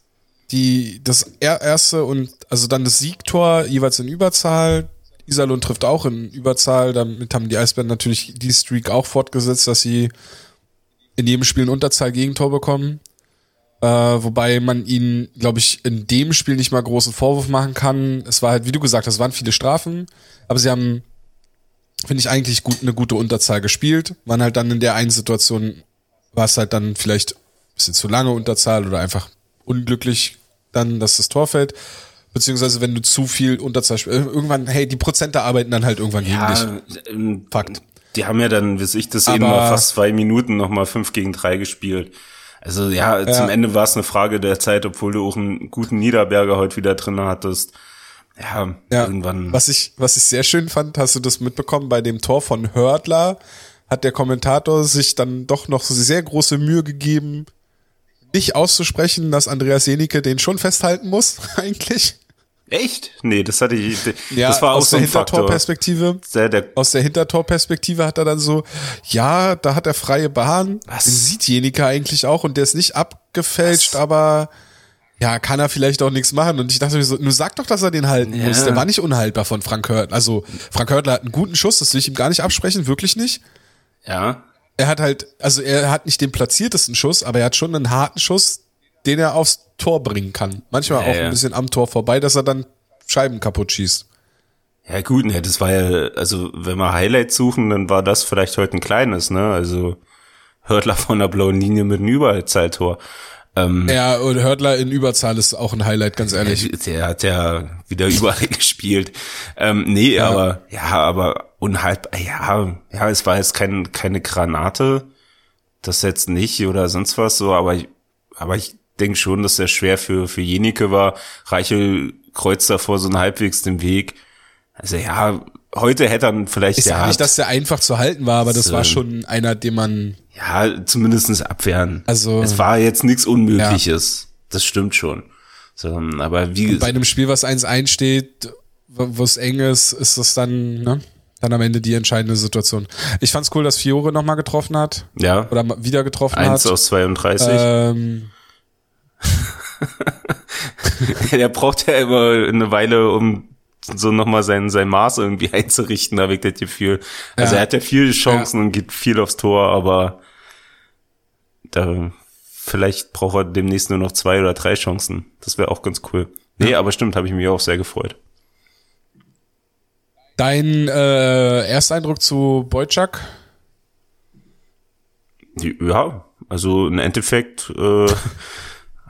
die, das erste und, also dann das Siegtor jeweils in Überzahl. Iserlohn trifft auch in Überzahl, damit haben die Eisbären natürlich die Streak auch fortgesetzt, dass sie in jedem Spiel ein Unterzahl-Gegentor bekommen. Äh, wobei man ihnen, glaube ich, in dem Spiel nicht mal großen Vorwurf machen kann. Es war halt, wie du gesagt hast, waren viele Strafen, aber sie haben, finde ich, eigentlich gut, eine gute Unterzahl gespielt. Waren halt dann in der einen Situation, war es halt dann vielleicht ein bisschen zu lange Unterzahl oder einfach unglücklich dann, dass das Tor fällt. Beziehungsweise wenn du zu viel Unterzahl spielst, irgendwann, hey, die Prozente arbeiten dann halt irgendwann gegen ja, dich. Ähm, Fakt. Die haben ja dann, wie ich das Aber eben mal fast zwei Minuten nochmal fünf gegen drei gespielt. Also ja, ja. zum Ende war es eine Frage der Zeit, obwohl du auch einen guten Niederberger heute wieder drin hattest. Ja, ja, irgendwann. Was ich, was ich sehr schön fand, hast du das mitbekommen, bei dem Tor von Hördler hat der Kommentator sich dann doch noch sehr große Mühe gegeben, nicht auszusprechen, dass Andreas Jenicke den schon festhalten muss, eigentlich. Echt? Nee, das hatte ich. Ja, das war aus der Hintertorperspektive. Aus der Hintertorperspektive hat er dann so, ja, da hat er freie Bahn. Was? Den sieht Jenika eigentlich auch und der ist nicht abgefälscht, Was? aber ja, kann er vielleicht auch nichts machen. Und ich dachte mir so, nur sag doch, dass er den halten ja. muss. Der war nicht unhaltbar von Frank Hörtler. Also Frank Hörtler hat einen guten Schuss, das will ich ihm gar nicht absprechen, wirklich nicht. Ja. Er hat halt, also er hat nicht den platziertesten Schuss, aber er hat schon einen harten Schuss, den er aufs Tor bringen kann. Manchmal ja, auch ein bisschen am Tor vorbei, dass er dann Scheiben kaputt schießt. Ja gut, ne, das war ja, also wenn wir Highlights suchen, dann war das vielleicht heute ein kleines, ne? Also Hörtler von der blauen Linie mit einem Überzahltor. Ähm, ja, und Hörtler in Überzahl ist auch ein Highlight, ganz ehrlich. Der hat ja wieder überall gespielt. Ähm, nee, ja. aber ja, aber unhalb, ja, ja, es war jetzt kein, keine Granate, das jetzt nicht oder sonst was so, aber aber ich denke schon, dass der schwer für, für Jenike war. Reichel kreuzt davor so einen halbwegs den Weg. Also ja, heute hätte er vielleicht ist ja nicht, dass der einfach zu halten war, aber das war schon einer, den man ja zumindestens abwehren. Also es war jetzt nichts Unmögliches. Ja. Das stimmt schon. So, aber wie Und bei einem Spiel, was 1-1 steht, wo es eng ist, ist das dann, ne? Dann am Ende die entscheidende Situation. Ich fand's cool, dass Fiore nochmal getroffen hat. ja, Oder wieder getroffen eins hat. aus 32. Ähm, Der braucht ja immer eine Weile, um so nochmal sein, sein Maß irgendwie einzurichten, habe ich das Gefühl. Also Ja. er hat ja viele Chancen und geht viel aufs Tor, aber da vielleicht braucht er demnächst nur noch zwei oder drei Chancen. Das wäre auch ganz cool. Nee, aber stimmt, habe ich mich auch sehr gefreut. dein äh, Ersteindruck zu Boyczak? Ja, also im Endeffekt äh,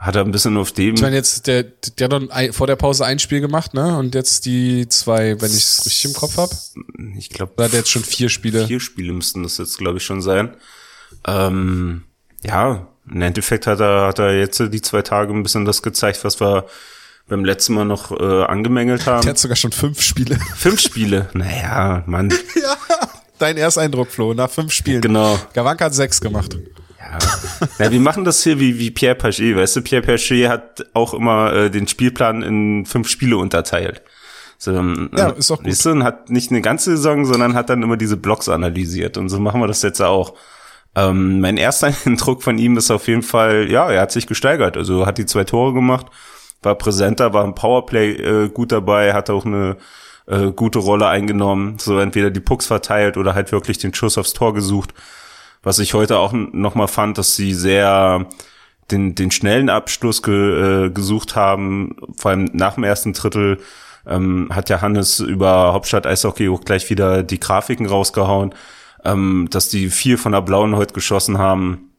hat er ein bisschen auf dem Ich meine, jetzt, der, der hat dann ein, vor der Pause ein Spiel gemacht, ne? Und jetzt die zwei, wenn ich es richtig im Kopf hab. ich glaube, Oder hat er jetzt schon vier Spiele? vier Spiele müssten das jetzt, glaube ich, schon sein. Ähm, ja, im Endeffekt hat er, hat er jetzt die zwei Tage ein bisschen das gezeigt, was wir beim letzten Mal noch äh, angemängelt haben. Der hat sogar schon fünf Spiele. Fünf Spiele. Naja, Mann. Dein Ersteindruck, Flo, nach fünf Spielen. Genau. Gawanka hat sechs gemacht. Ja. wir machen das hier wie, wie Pierre Paget, weißt du? Pierre Paget hat auch immer äh, den Spielplan in fünf Spiele unterteilt. So, ähm, Ja, ist auch gut. Weißt du, und hat nicht eine ganze Saison, sondern hat dann immer diese Blocks analysiert. Und so machen wir das jetzt auch. Ähm, mein erster Eindruck von ihm ist auf jeden Fall, ja, er hat sich gesteigert. Also hat die zwei Tore gemacht, war präsenter, war im Powerplay äh, gut dabei, hat auch eine äh, gute Rolle eingenommen. So entweder die Pucks verteilt oder halt wirklich den Schuss aufs Tor gesucht. Was ich heute auch nochmal fand, dass sie sehr den, den schnellen Abschluss ge, äh, gesucht haben, vor allem nach dem ersten Drittel ähm, hat ja Hannes über Hauptstadt Eishockey auch gleich wieder die Grafiken rausgehauen, ähm, dass die vier von der Blauen heute geschossen haben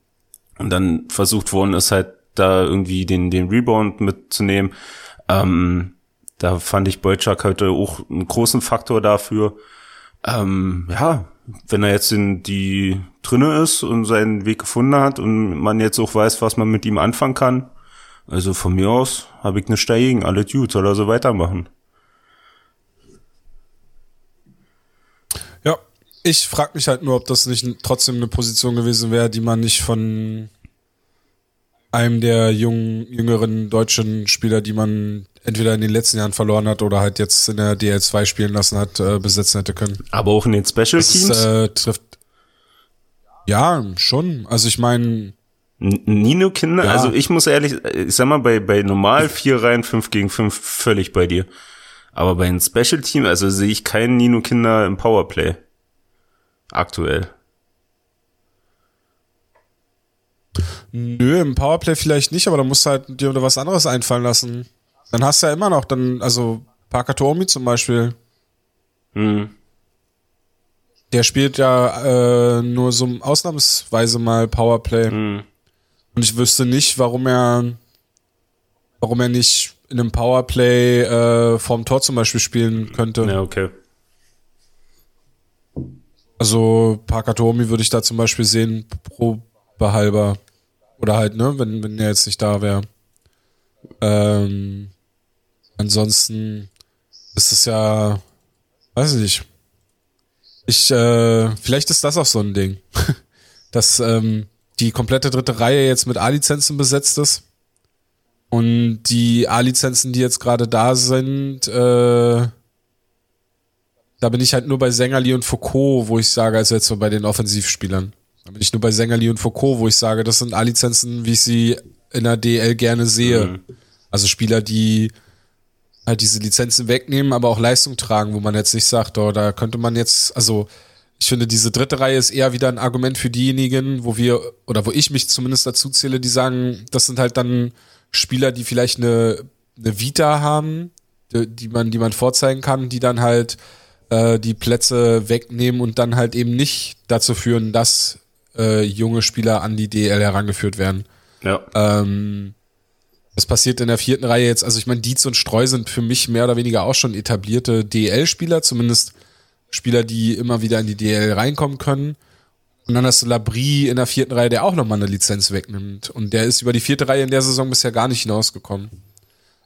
und dann versucht worden ist halt da irgendwie den, den Rebound mitzunehmen. Ähm, da fand ich Boyczak heute auch einen großen Faktor dafür. Ähm, ja, wenn er jetzt in die drinne ist und seinen Weg gefunden hat und man jetzt auch weiß, was man mit ihm anfangen kann, also von mir aus habe ich eine dagegen. Alle gut, soll er so weitermachen. Ja, ich frage mich halt nur, ob das nicht trotzdem eine Position gewesen wäre, die man nicht von einem der jungen, jüngeren deutschen Spieler, die man entweder in den letzten Jahren verloren hat oder halt jetzt in der DL2 spielen lassen hat, äh, besetzen hätte können. Aber auch in den Special Das Teams. äh, trifft. Ja, schon. Also ich meine, Nino Kinder, Ja. also ich muss ehrlich, ich sag mal, bei, bei normal vier Reihen, fünf gegen fünf, völlig bei dir. Aber bei den Special Team, also sehe ich keinen Nino Kinder im Powerplay. Aktuell. nö, im Powerplay vielleicht nicht, aber da musst du halt dir wieder was anderes einfallen lassen. Dann hast du ja immer noch dann, also Parker Tomi zum Beispiel, Hm. der spielt ja äh, nur so ausnahmsweise mal Powerplay. Hm. Und ich wüsste nicht, warum er, warum er nicht in einem Powerplay äh, vorm Tor zum Beispiel spielen könnte. Ja, okay. Also Parker Tomi würde ich da zum Beispiel sehen, pro halber. Oder halt, ne, wenn, wenn er jetzt nicht da wäre. Ähm, ansonsten ist es ja, weiß ich nicht. Ich, äh, vielleicht ist das auch so ein Ding. Dass ähm, die komplette dritte Reihe jetzt mit A-Lizenzen besetzt ist. Und die A-Lizenzen, die jetzt gerade da sind, äh, da bin ich halt nur bei Sängerli und Foucault, wo ich sage, also jetzt so bei den Offensivspielern. Da bin ich nur bei Sängerli und Foucault, wo ich sage, das sind A-Lizenzen, wie ich sie in der DL gerne sehe. Mhm. Also Spieler, die halt diese Lizenzen wegnehmen, aber auch Leistung tragen, wo man jetzt nicht sagt, oh, da könnte man jetzt, also ich finde, diese dritte Reihe ist eher wieder ein Argument für diejenigen, wo wir, oder wo ich mich zumindest dazu zähle, die sagen, das sind halt dann Spieler, die vielleicht eine, eine Vita haben, die, die man, die man vorzeigen kann, die dann halt äh, die Plätze wegnehmen und dann halt eben nicht dazu führen, dass äh, junge Spieler an die DL herangeführt werden. Ja. Ähm, das passiert in der vierten Reihe jetzt. Also ich meine, Dietz und Streu sind für mich mehr oder weniger auch schon etablierte DL-Spieler, zumindest Spieler, die immer wieder in die DL reinkommen können. Und dann hast du Labrie in der vierten Reihe, der auch nochmal eine Lizenz wegnimmt. Und der ist über die vierte Reihe in der Saison bisher gar nicht hinausgekommen.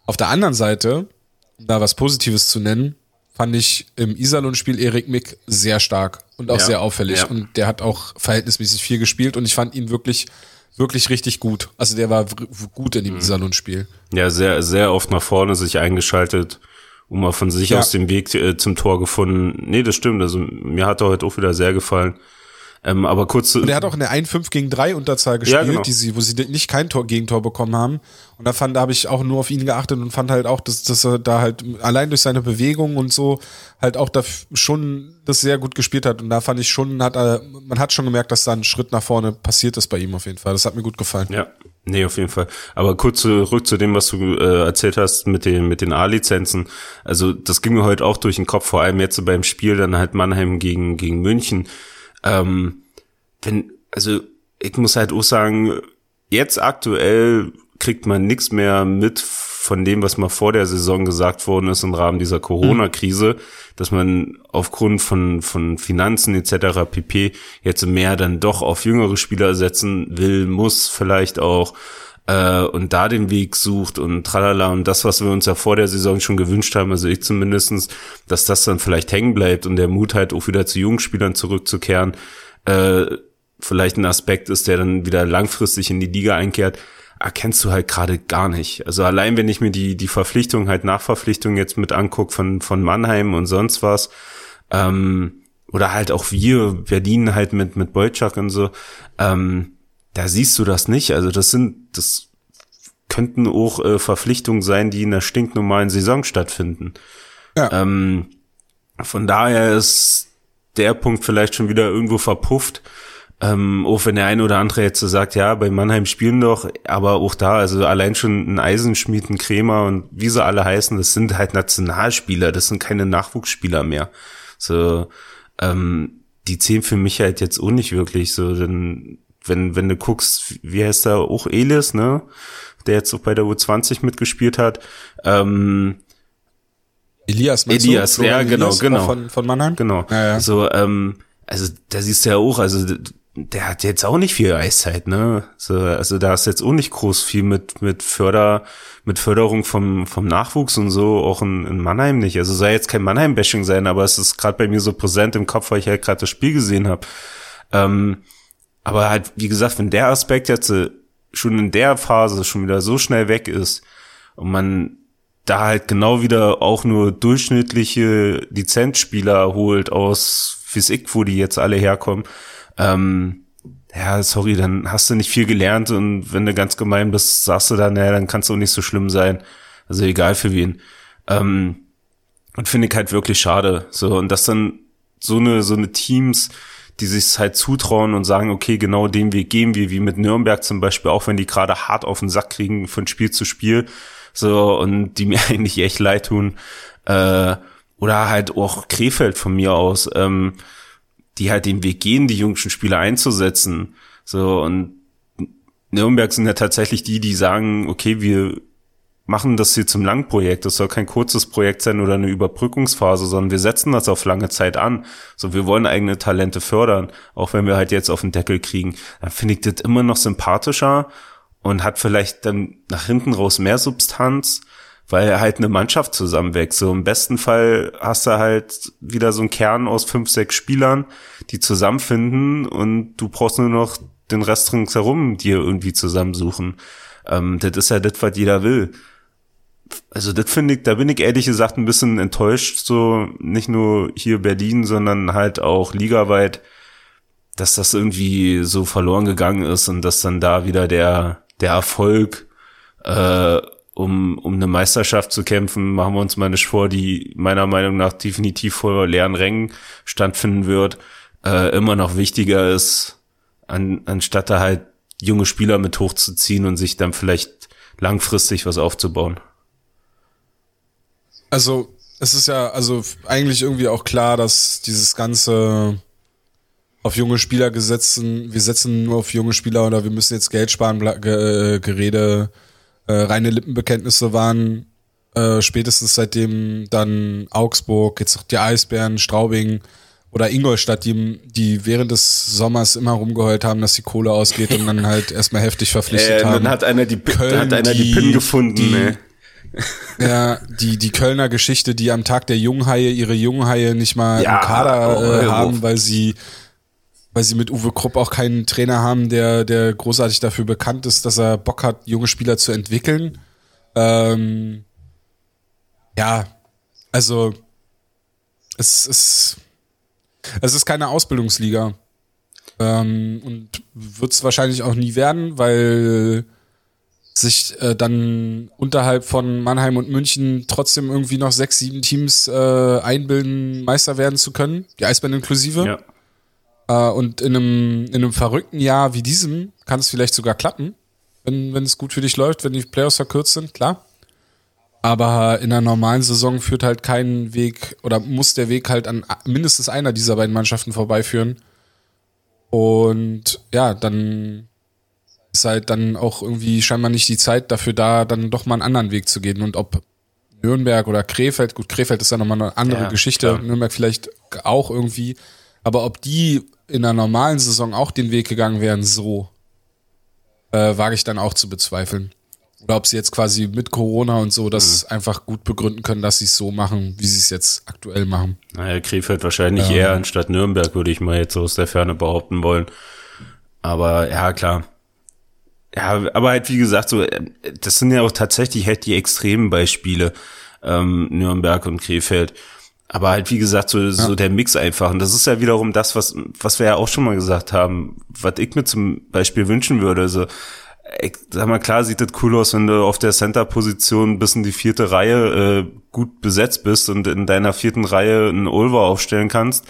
Auf der anderen Seite, um da was Positives zu nennen, fand ich im Iserlohn-Spiel Erik Mick sehr stark und auch Ja, sehr auffällig. ja. Und der hat auch verhältnismäßig viel gespielt und ich fand ihn wirklich, wirklich richtig gut. Also der war gut in dem mhm. Salonspiel. Ja, sehr, sehr oft nach vorne sich eingeschaltet, um mal von sich ja. aus den Weg äh, zum Tor gefunden. Nee, das stimmt. Also mir hat er heute auch wieder sehr gefallen. Ähm, aber kurz. Und er hat auch eine 1-5 gegen 3 Unterzahl gespielt, ja, genau. die sie, wo sie nicht kein Tor Gegentor bekommen haben. Und da fand, da habe ich auch nur auf ihn geachtet und fand halt auch, dass, dass er da halt allein durch seine Bewegung und so halt auch da schon das sehr gut gespielt hat. Und da fand ich schon, hat er, man hat schon gemerkt, dass da ein Schritt nach vorne passiert ist bei ihm auf jeden Fall. Das hat mir gut gefallen. Ja, nee, auf jeden Fall. Aber kurz zurück zu dem, was du äh, erzählt hast mit den, mit den A-Lizenzen. Also das ging mir heute auch durch den Kopf, vor allem jetzt so beim Spiel dann halt Mannheim gegen, gegen München ähm, wenn, also ich muss halt auch sagen, jetzt aktuell kriegt man nichts mehr mit von dem, was mal vor der Saison gesagt worden ist im Rahmen dieser Corona-Krise, dass man aufgrund von, von Finanzen etc. pp. jetzt mehr dann doch auf jüngere Spieler setzen will, muss vielleicht auch äh, und da den Weg sucht und tralala und das, was wir uns ja vor der Saison schon gewünscht haben, also ich zumindestens, dass das dann vielleicht hängen bleibt und der Mut halt auch wieder zu Jungspielern zurückzukehren, äh, vielleicht ein Aspekt ist, der dann wieder langfristig in die Liga einkehrt, erkennst du halt gerade gar nicht. Also allein wenn ich mir die, die Verpflichtung halt Nachverpflichtung jetzt mit anguck von, von Mannheim und sonst was, ähm, oder halt auch wir, Berlin halt mit, mit Beutschak und so, ähm, da siehst du das nicht. Also das sind, das könnten auch äh, Verpflichtungen sein, die in der stinknormalen Saison stattfinden. Ja. Ähm, von daher ist der Punkt vielleicht schon wieder irgendwo verpufft. Ähm, auch wenn der eine oder andere jetzt so sagt, ja, bei Mannheim spielen doch, aber auch da, also allein schon ein Eisenschmied, ein Krämer und wie sie alle heißen, das sind halt Nationalspieler, das sind keine Nachwuchsspieler mehr. So, ähm, die zählen für mich halt jetzt auch nicht wirklich so, denn wenn, wenn du guckst, wie heißt der, auch Elis, ne? Der jetzt auch bei der U20 mitgespielt hat. Ähm, Elias, Elias, du? ja, genau, Elias genau. Von, von Mannheim? Genau. Ja, ja. So, ähm, also da siehst du ja auch, also der hat jetzt auch nicht viel Eiszeit, ne? So, also da ist jetzt auch nicht groß viel mit mit Förder mit Förderung vom vom Nachwuchs und so auch in, in Mannheim nicht. Also soll jetzt kein Mannheim-Bashing sein, aber es ist gerade bei mir so präsent im Kopf, weil ich halt gerade das Spiel gesehen habe. Ähm, aber halt, wie gesagt, wenn der Aspekt jetzt äh, schon in der Phase schon wieder so schnell weg ist und man da halt genau wieder auch nur durchschnittliche Lizenzspieler holt aus Physik, wo die jetzt alle herkommen, ähm, ja, sorry, dann hast du nicht viel gelernt und wenn du ganz gemein bist, sagst du dann, naja, dann kann es auch nicht so schlimm sein. Also egal für wen. Ähm, und finde ich halt wirklich schade. So, und dass dann so eine, so eine Teams die sich halt zutrauen und sagen, okay, genau den Weg gehen wir, wie mit Nürnberg zum Beispiel, auch wenn die gerade hart auf den Sack kriegen von Spiel zu Spiel, so, und die mir eigentlich echt leid tun, äh, oder halt auch Krefeld von mir aus, ähm, die halt den Weg gehen, die jüngsten Spieler einzusetzen, so, und Nürnberg sind ja tatsächlich die, die sagen, okay, wir machen das hier zum Langprojekt. Das soll kein kurzes Projekt sein oder eine Überbrückungsphase, sondern wir setzen das auf lange Zeit an. So, wir wollen eigene Talente fördern, auch wenn wir halt jetzt auf den Deckel kriegen. Dann finde ich das immer noch sympathischer und hat vielleicht dann nach hinten raus mehr Substanz, weil halt eine Mannschaft zusammenwächst. So im besten Fall hast du halt wieder so einen Kern aus fünf, sechs Spielern, die zusammenfinden und du brauchst nur noch den Rest ringsherum dir irgendwie zusammensuchen. Ähm, das ist ja das, was jeder will also das finde ich, da bin ich ehrlich gesagt ein bisschen enttäuscht, so nicht nur hier Berlin, sondern halt auch ligaweit, dass das irgendwie so verloren gegangen ist und dass dann da wieder der, der Erfolg, äh, um, um eine Meisterschaft zu kämpfen, machen wir uns mal nicht vor, die meiner Meinung nach definitiv vor leeren Rängen stattfinden wird, äh, immer noch wichtiger ist, an, anstatt da halt junge Spieler mit hochzuziehen und sich dann vielleicht langfristig was aufzubauen. Also, es ist ja also eigentlich irgendwie auch klar, dass dieses ganze auf junge Spieler gesetzen, wir setzen nur auf junge Spieler oder wir müssen jetzt Geld sparen, äh, Gerede, äh, reine Lippenbekenntnisse waren, äh, spätestens seitdem dann Augsburg, jetzt auch die Eisbären, Straubing oder Ingolstadt, die, die während des Sommers immer rumgeheult haben, dass die Kohle ausgeht und dann halt erstmal heftig verpflichtet äh, haben. Dann hat einer die, Köln, hat einer die, die Pin gefunden, die, ne? Ja, die, die Kölner Geschichte, die am Tag der Junghaie ihre Junghaie nicht mal ja, im Kader äh, haben, weil sie weil sie mit Uwe Krupp auch keinen Trainer haben, der, der großartig dafür bekannt ist, dass er Bock hat, junge Spieler zu entwickeln. Ähm, ja, also es ist, es ist keine Ausbildungsliga. Ähm, und wird es wahrscheinlich auch nie werden, weil sich äh, dann unterhalb von Mannheim und München trotzdem irgendwie noch sechs, sieben Teams äh, einbilden, Meister werden zu können, die Eisbären inklusive. Ja. Äh, und in einem, in einem verrückten Jahr wie diesem kann es vielleicht sogar klappen, wenn, wenn es gut für dich läuft, wenn die Playoffs verkürzt sind, klar. Aber in einer normalen Saison führt halt kein Weg oder muss der Weg halt an mindestens einer dieser beiden Mannschaften vorbeiführen. Und ja, dann ist halt dann auch irgendwie scheinbar nicht die Zeit dafür da, dann doch mal einen anderen Weg zu gehen. Und ob Nürnberg oder Krefeld, gut, Krefeld ist ja nochmal eine andere ja, Geschichte, klar. Nürnberg vielleicht auch irgendwie, aber ob die in einer normalen Saison auch den Weg gegangen wären, so, äh, wage ich dann auch zu bezweifeln. Oder ob sie jetzt quasi mit Corona und so das mhm. einfach gut begründen können, dass sie es so machen, wie sie es jetzt aktuell machen. Naja, Krefeld wahrscheinlich ähm. eher anstatt Nürnberg, würde ich mal jetzt so aus der Ferne behaupten wollen. Aber ja, klar. Ja, aber halt wie gesagt, so, äh, das sind ja auch tatsächlich halt die extremen Beispiele, ähm, Nürnberg und Krefeld. Aber halt, wie gesagt, so, so der Mix einfach. Und das ist ja wiederum das, was, was wir ja auch schon mal gesagt haben, was ich mir zum Beispiel wünschen würde. Also, ich sag mal, klar sieht das cool aus, wenn du auf der Center-Position bis in die vierte Reihe äh, gut besetzt bist und in deiner vierten Reihe einen Ulver aufstellen kannst.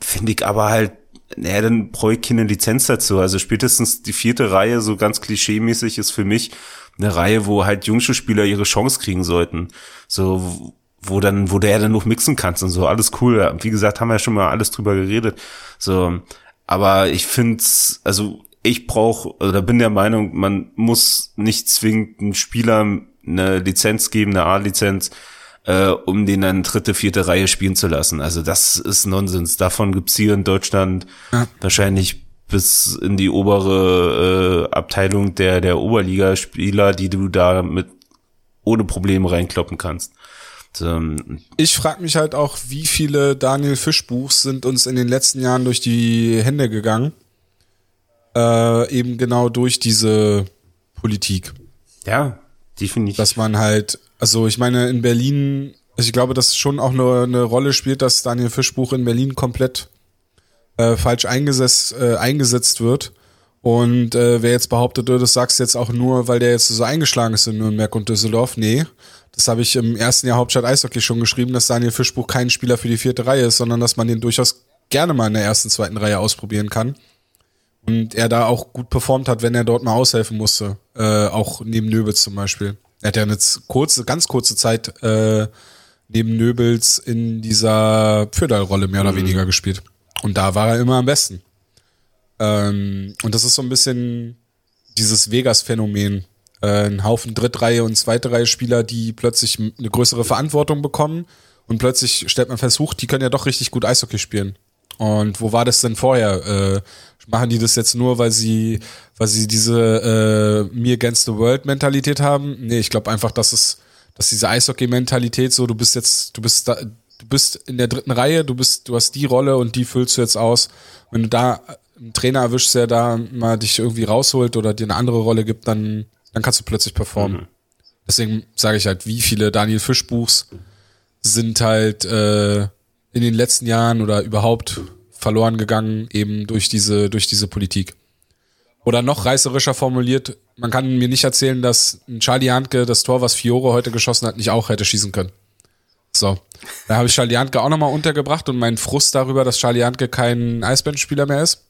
Finde ich aber halt, naja, dann brauche ich keine Lizenz dazu. Also spätestens die vierte Reihe, so ganz klischee-mäßig, ist für mich eine Reihe, wo halt jungsche Spieler ihre Chance kriegen sollten. So, wo dann, wo der dann noch mixen kannst und so, alles cool. Wie gesagt, haben wir ja schon mal alles drüber geredet. So, aber ich find's, also ich brauche oder bin der Meinung, man muss nicht zwingend einem Spieler eine Lizenz geben, eine A-Lizenz, äh, um den dann dritte, vierte Reihe spielen zu lassen. Also das ist Nonsens. Davon gibt's hier in Deutschland ja. wahrscheinlich bis in die obere äh, Abteilung der der Oberligaspieler, die du da mit ohne Probleme reinkloppen kannst. Ähm, ich frage mich halt auch, wie viele Daniel Fischbuchs sind uns in den letzten Jahren durch die Hände gegangen. Äh, eben genau durch diese Politik. Ja, definitiv. Dass man halt, also ich meine, in Berlin, also ich glaube, dass schon auch eine, eine Rolle spielt, dass Daniel Fischbuch in Berlin komplett äh, falsch eingesetzt, äh, eingesetzt wird. Und äh, wer jetzt behauptet, du das sagst jetzt auch nur, weil der jetzt so eingeschlagen ist in Nürnberg und Düsseldorf, nee. Das habe ich im ersten Jahr Hauptstadt Eishockey schon geschrieben, dass Daniel Fischbuch kein Spieler für die vierte Reihe ist, sondern dass man den durchaus gerne mal in der ersten, zweiten Reihe ausprobieren kann. Und er da auch gut performt hat, wenn er dort mal aushelfen musste. Äh, auch neben Nöbels zum Beispiel. Er hat ja eine kurze, ganz kurze Zeit äh, neben Nöbels in dieser Pföderl-Rolle mehr oder mhm. weniger gespielt. Und da war er immer am besten. Ähm, und das ist so ein bisschen dieses Vegas-Phänomen äh, ein Haufen Drittreihe und zweite Reihe Spieler, die plötzlich eine größere Verantwortung bekommen und plötzlich stellt man fest, huch, die können ja doch richtig gut Eishockey spielen. Und wo war das denn vorher? Äh, machen die das jetzt nur, weil sie, weil sie diese äh, Me Against the World Mentalität haben? Nee, ich glaube einfach, dass es, dass diese Eishockey-Mentalität so, du bist jetzt, du bist da, du bist in der dritten Reihe, du bist, du hast die Rolle und die füllst du jetzt aus. Wenn du da einen Trainer erwischst, der da mal dich irgendwie rausholt oder dir eine andere Rolle gibt, dann dann kannst du plötzlich performen. Mhm. Deswegen sage ich halt, wie viele Daniel Fischbuchs sind halt äh, in den letzten Jahren oder überhaupt verloren gegangen, eben durch diese, durch diese Politik. Oder noch reißerischer formuliert, man kann mir nicht erzählen, dass Charlie Handke das Tor, was Fiore heute geschossen hat, nicht auch hätte schießen können. So. Da habe ich Charlie Handke auch nochmal untergebracht und meinen Frust darüber, dass Charlie Handke kein Eisbandspieler mehr ist.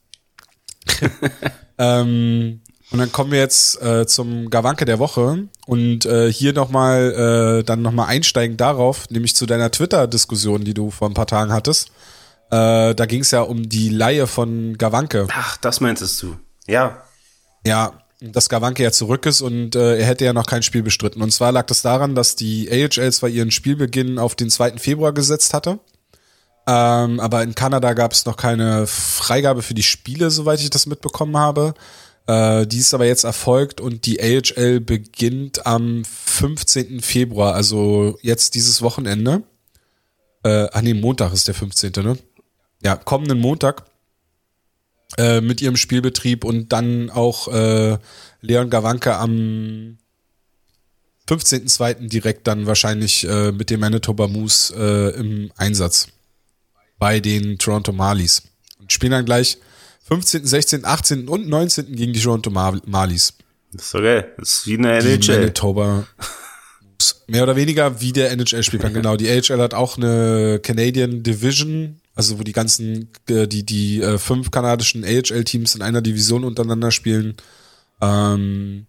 ähm, und dann kommen wir jetzt äh, zum Gawanke der Woche und äh, hier nochmal äh, dann nochmal einsteigen darauf, nämlich zu deiner Twitter-Diskussion, die du vor ein paar Tagen hattest. Äh, da ging es ja um die Laie von Gawanke. Ach, das meintest du. Ja. Ja, dass Gawanke ja zurück ist und äh, er hätte ja noch kein Spiel bestritten. Und zwar lag das daran, dass die AHL zwar ihren Spielbeginn auf den 2. Februar gesetzt hatte, ähm, aber in Kanada gab es noch keine Freigabe für die Spiele, soweit ich das mitbekommen habe. Äh, die ist aber jetzt erfolgt und die AHL beginnt am 15. Februar, also jetzt dieses Wochenende. Äh, ah nee, Montag ist der 15. ne? Ja, kommenden Montag. äh, mit ihrem Spielbetrieb und dann auch äh, Leon Gawanke am 15.02. direkt dann wahrscheinlich äh, mit dem Manitoba Moose äh, im Einsatz bei den Toronto Marlies. Und spielen dann gleich 15., 16., 18. und 19. gegen die Toronto Mar Marlies. Das ist okay. Das ist wie eine Die NHL. Manitoba Moose. Mehr oder weniger wie der NHL spielt kann. Genau, die AHL hat auch eine Canadian Division, also wo die ganzen, äh, die, die äh, fünf kanadischen AHL-Teams in einer Division untereinander spielen. Ähm,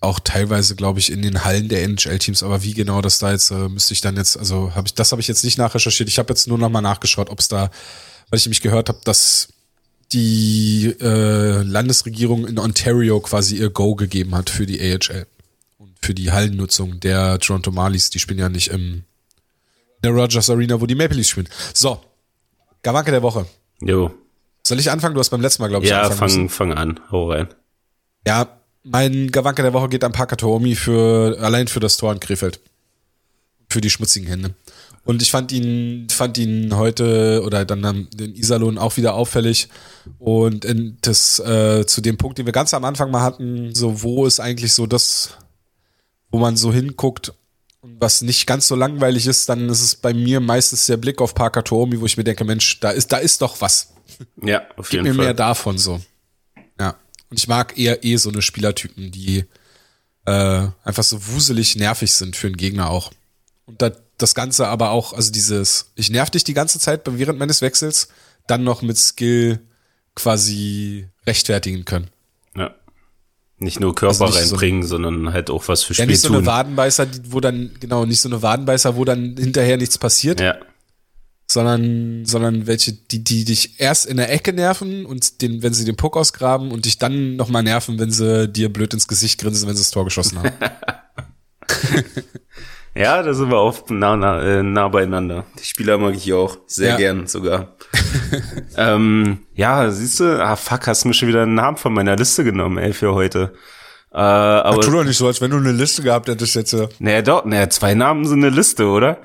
auch teilweise, glaube ich, in den Hallen der NHL-Teams, aber wie genau das da jetzt, äh, müsste ich dann jetzt, also habe ich, das habe ich jetzt nicht nachrecherchiert. Ich habe jetzt nur noch mal nachgeschaut, ob es da, weil ich nämlich gehört habe, dass die äh, Landesregierung in Ontario quasi ihr Go gegeben hat für die AHL und für die Hallennutzung der Toronto Marlies. Die spielen ja nicht im der Rogers Arena, wo die Maple Leafs spielen. So, Gawanke der Woche. Jo. Soll ich anfangen? Du hast beim letzten Mal, glaube ich, Ja, anfangen fang, müssen. fang an. Hau rein. Ja, mein Gawanke der Woche geht an Parker Toomi für, allein für das Tor in Krefeld. Für die schmutzigen Hände. Und ich fand ihn, fand ihn heute oder dann in Iserlohn auch wieder auffällig. Und in das, äh, zu dem Punkt, den wir ganz am Anfang mal hatten, so wo ist eigentlich so das, wo man so hinguckt und was nicht ganz so langweilig ist, dann ist es bei mir meistens der Blick auf Parker Toomi, wo ich mir denke, Mensch, da ist, da ist doch was. Ja, auf Gib jeden mir Fall. mehr davon so. Ja. Und ich mag eher eh so eine Spielertypen, die äh, einfach so wuselig nervig sind für einen Gegner auch. Und da, das Ganze aber auch, also dieses, ich nerv dich die ganze Zeit während meines Wechsels, dann noch mit Skill quasi rechtfertigen können. Nicht nur Körper Also nicht so- reinbringen, sondern halt auch was für Ja, Spiel nicht so eine. Wadenbeißer, wo dann, genau, nicht so eine Wadenbeißer, wo dann hinterher nichts passiert, ja. sondern, sondern welche, die, die dich erst in der Ecke nerven und den, wenn sie den Puck ausgraben und dich dann nochmal nerven, wenn sie dir blöd ins Gesicht grinsen, wenn sie das Tor geschossen haben. Ja, da sind wir auch nah, nah, äh, nah beieinander. Die Spieler mag ich auch. Sehr Ja. gern sogar. ähm, ja, siehst du, ah fuck, hast mir schon wieder einen Namen von meiner Liste genommen, ey, für heute. Äh, aber, Tu doch nicht so, als wenn du eine Liste gehabt hättest jetzt. Ja, naja, doch, naja, zwei Namen sind eine Liste, oder?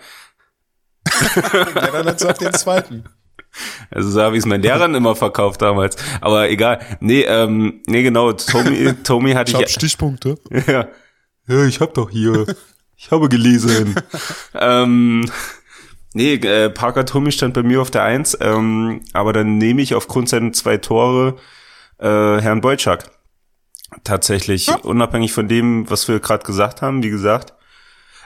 dann jetzt auf den zweiten. Also so habe ich es meinen Lehrern immer verkauft damals. Aber egal. Nee, ähm, nee, genau, Tommy, Tommy hatte ich. Stichpunkte. Ja. Ja, ich hab doch hier. Ich habe gelesen. ähm, nee, äh, Parker Tommy stand bei mir auf der Eins, ähm, aber dann nehme ich aufgrund seiner zwei Tore äh, Herrn Boyczak. Tatsächlich, unabhängig von dem, was wir gerade gesagt haben, wie gesagt.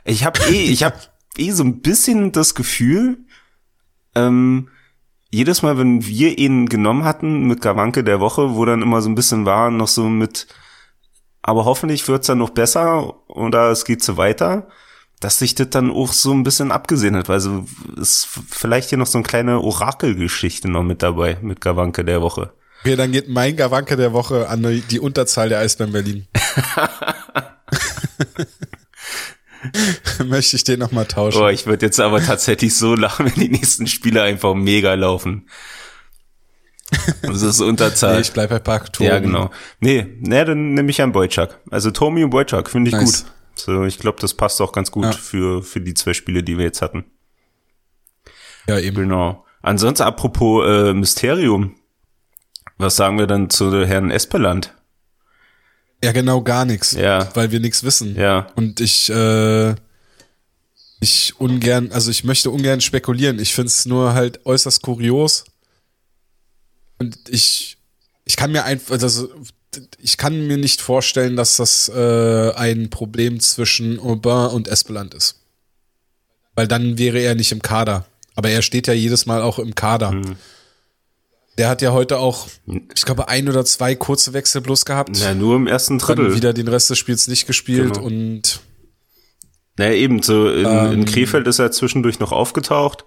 Ich habe eh, ich habe eh so ein bisschen das Gefühl, ähm, jedes Mal, wenn wir ihn genommen hatten mit Gawanke der Woche, wo dann immer so ein bisschen war, noch so mit aber hoffentlich wird's dann noch besser oder es geht so weiter, dass sich das dann auch so ein bisschen abgesehen hat, weil so ist vielleicht hier noch so eine kleine Orakelgeschichte noch mit dabei, mit Gawanke der Woche. Okay, dann geht mein Gawanke der Woche an die die Unterzahl der Eisbären Berlin. Möchte ich den nochmal tauschen. Boah, ich würde jetzt aber tatsächlich so lachen, wenn die nächsten Spiele einfach mega laufen. Das ist Unterzahl. Nee, ich bleib bei Park Tomi. ja, genau. Nee, nee, dann nehme ich an Boyczak. Also Tomi und Boyczak finde ich Nice. gut. So, ich glaube, das passt auch ganz gut Ja. für, für die zwei Spiele, die wir jetzt hatten. Ja, eben. Genau. Ansonsten apropos äh, Mysterium. Was sagen wir dann zu Herrn Espeland? Ja, genau, gar nichts. Ja. Weil wir nichts wissen. Ja. Und ich, äh, ich ungern, also ich möchte ungern spekulieren. Ich find's nur halt äußerst kurios. Und ich, ich kann mir einfach, also ich kann mir nicht vorstellen, dass das äh, ein Problem zwischen Aubin und Espeland ist. Weil dann wäre er nicht im Kader. Aber er steht ja jedes Mal auch im Kader. Der hat ja heute auch, ich glaube, ein oder zwei kurze Wechsel bloß gehabt. Na, nur im ersten dann Drittel. wieder den Rest des Spiels nicht gespielt Genau. und Na, eben, so in, Ähm. in Krefeld ist er zwischendurch noch aufgetaucht.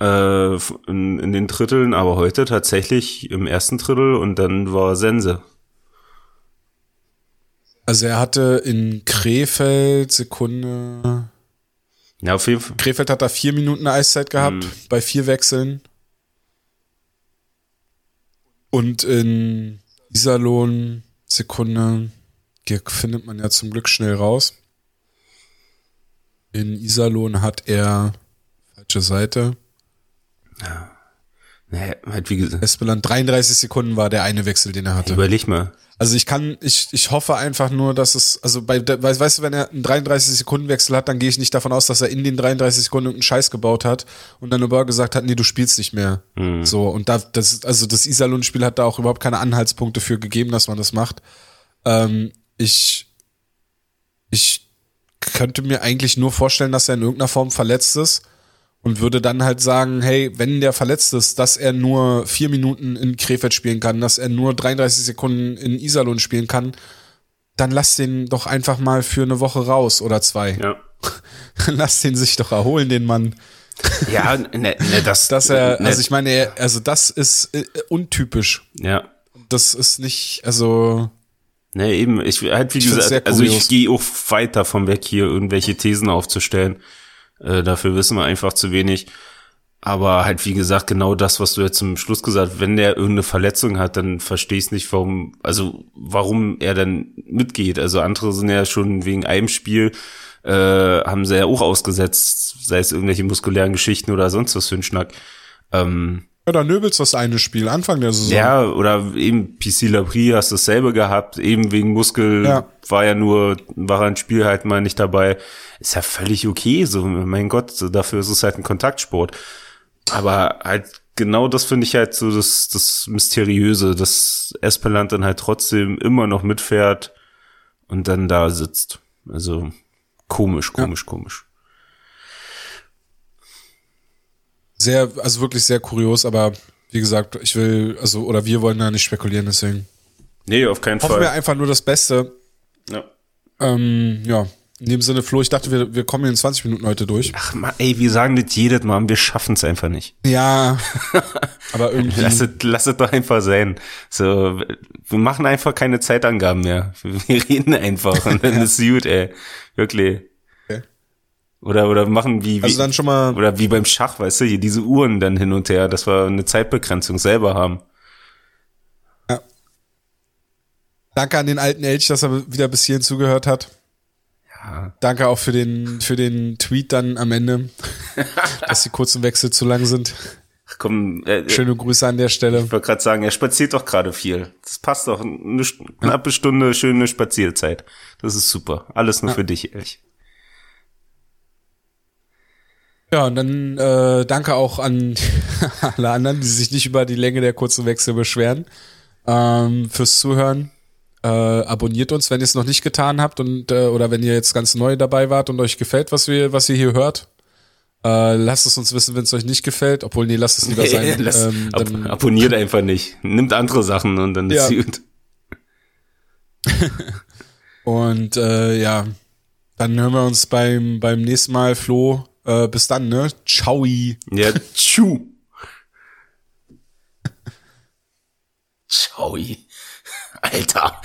Äh, in, in den Dritteln, aber heute tatsächlich im ersten Drittel und dann war Sense. Also er hatte in Krefeld Sekunde. Ja, auf jeden Fall. Krefeld hat da vier Minuten Eiszeit gehabt Mhm. bei vier Wechseln. Und in Iserlohn Sekunde hier findet man ja zum Glück schnell raus. In Iserlohn hat er falsche Seite. Naja, halt wie gesagt. Espeland 33 Sekunden war der eine Wechsel, den er hatte. Überleg mal. Also ich kann, ich, ich hoffe einfach nur, dass es, also bei, weißt, weißt du, wenn er einen 33 Sekunden Wechsel hat, dann gehe ich nicht davon aus, dass er in den 33 Sekunden irgendeinen Scheiß gebaut hat und dann über gesagt hat, nee, du spielst nicht mehr. Mhm. So, und da, das, also das Iserlohn-Spiel hat da auch überhaupt keine Anhaltspunkte für gegeben, dass man das macht. Ähm, ich, ich könnte mir eigentlich nur vorstellen, dass er in irgendeiner Form verletzt ist und würde dann halt sagen, hey, wenn der verletzt ist, dass er nur vier Minuten in Krefeld spielen kann, dass er nur 33 Sekunden in Iserlohn spielen kann, dann lass den doch einfach mal für eine Woche raus oder zwei. Ja. lass den sich doch erholen, den Mann. Ja, ne, ne, das, dass er, ne, also ich meine, er, also das ist äh, untypisch. Ja. Das ist nicht, also. Ne, eben, ich halt wie gesagt, also ich gehe auch weiter vom Weg hier irgendwelche Thesen aufzustellen. Äh, dafür wissen wir einfach zu wenig. Aber halt, wie gesagt, genau das, was du jetzt zum Schluss gesagt hast, wenn der irgendeine Verletzung hat, dann verstehe ich nicht, warum, also warum er dann mitgeht. Also andere sind ja schon wegen einem Spiel, äh, haben sie ja auch ausgesetzt, sei es irgendwelche muskulären Geschichten oder sonst was für ein Schnack. Ähm, ja, da nöbelst das eine Spiel, Anfang der Saison. Ja, oder eben PC Labrie hast dasselbe gehabt, eben wegen Muskel ja. war ja nur, war ein Spiel halt mal nicht dabei. Ist ja völlig okay, so, mein Gott, so, dafür ist es halt ein Kontaktsport. Aber halt genau das finde ich halt so das, das Mysteriöse, dass Espeland dann halt trotzdem immer noch mitfährt und dann da sitzt. Also komisch, komisch, ja. komisch. Sehr, also wirklich sehr kurios, aber wie gesagt, ich will, also, oder wir wollen da nicht spekulieren, deswegen. Nee, auf keinen Hoffen Fall. wir einfach nur das Beste. Ja. Ähm, ja. In dem Sinne, Flo, ich dachte, wir, wir kommen hier in 20 Minuten heute durch. Ach man, ey, wir sagen das jedes Mal, wir schaffen es einfach nicht. Ja. aber irgendwie. Lass es, lass es doch einfach sein. So, wir machen einfach keine Zeitangaben mehr. Wir reden einfach und dann ja. ist gut, ey. Wirklich. Oder, oder machen wie, wie, also dann schon mal, oder wie beim Schach, weißt du, hier diese Uhren dann hin und her, dass wir eine Zeitbegrenzung selber haben. Ja. Danke an den alten Elch, dass er wieder bis hierhin zugehört hat. Ja. Danke auch für den, für den Tweet dann am Ende, dass die kurzen Wechsel zu lang sind. Ach komm, äh, schöne Grüße an der Stelle. Ich wollte gerade sagen, er spaziert doch gerade viel. Das passt doch. Eine knappe Stunde schöne Spazierzeit. Das ist super. Alles nur ja. für dich, Elch. Ja, und dann äh, danke auch an alle anderen, die sich nicht über die Länge der kurzen Wechsel beschweren, ähm, fürs Zuhören. Äh, abonniert uns, wenn ihr es noch nicht getan habt und äh, oder wenn ihr jetzt ganz neu dabei wart und euch gefällt, was wir, was ihr hier hört. Äh, lasst es uns wissen, wenn es euch nicht gefällt. Obwohl, nee, lasst es lieber sein. Lass, ähm, ab, abonniert einfach nicht. Nimmt andere Sachen und dann ist ja. gut. und äh, ja, dann hören wir uns beim, beim nächsten Mal, Flo. Äh, bis dann, ne? Ciao. Ja, tschu. Ciao. Alter.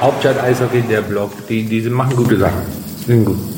Hauptstadt Eishockey, der Blog, die, die machen gute Sachen. Sind gut.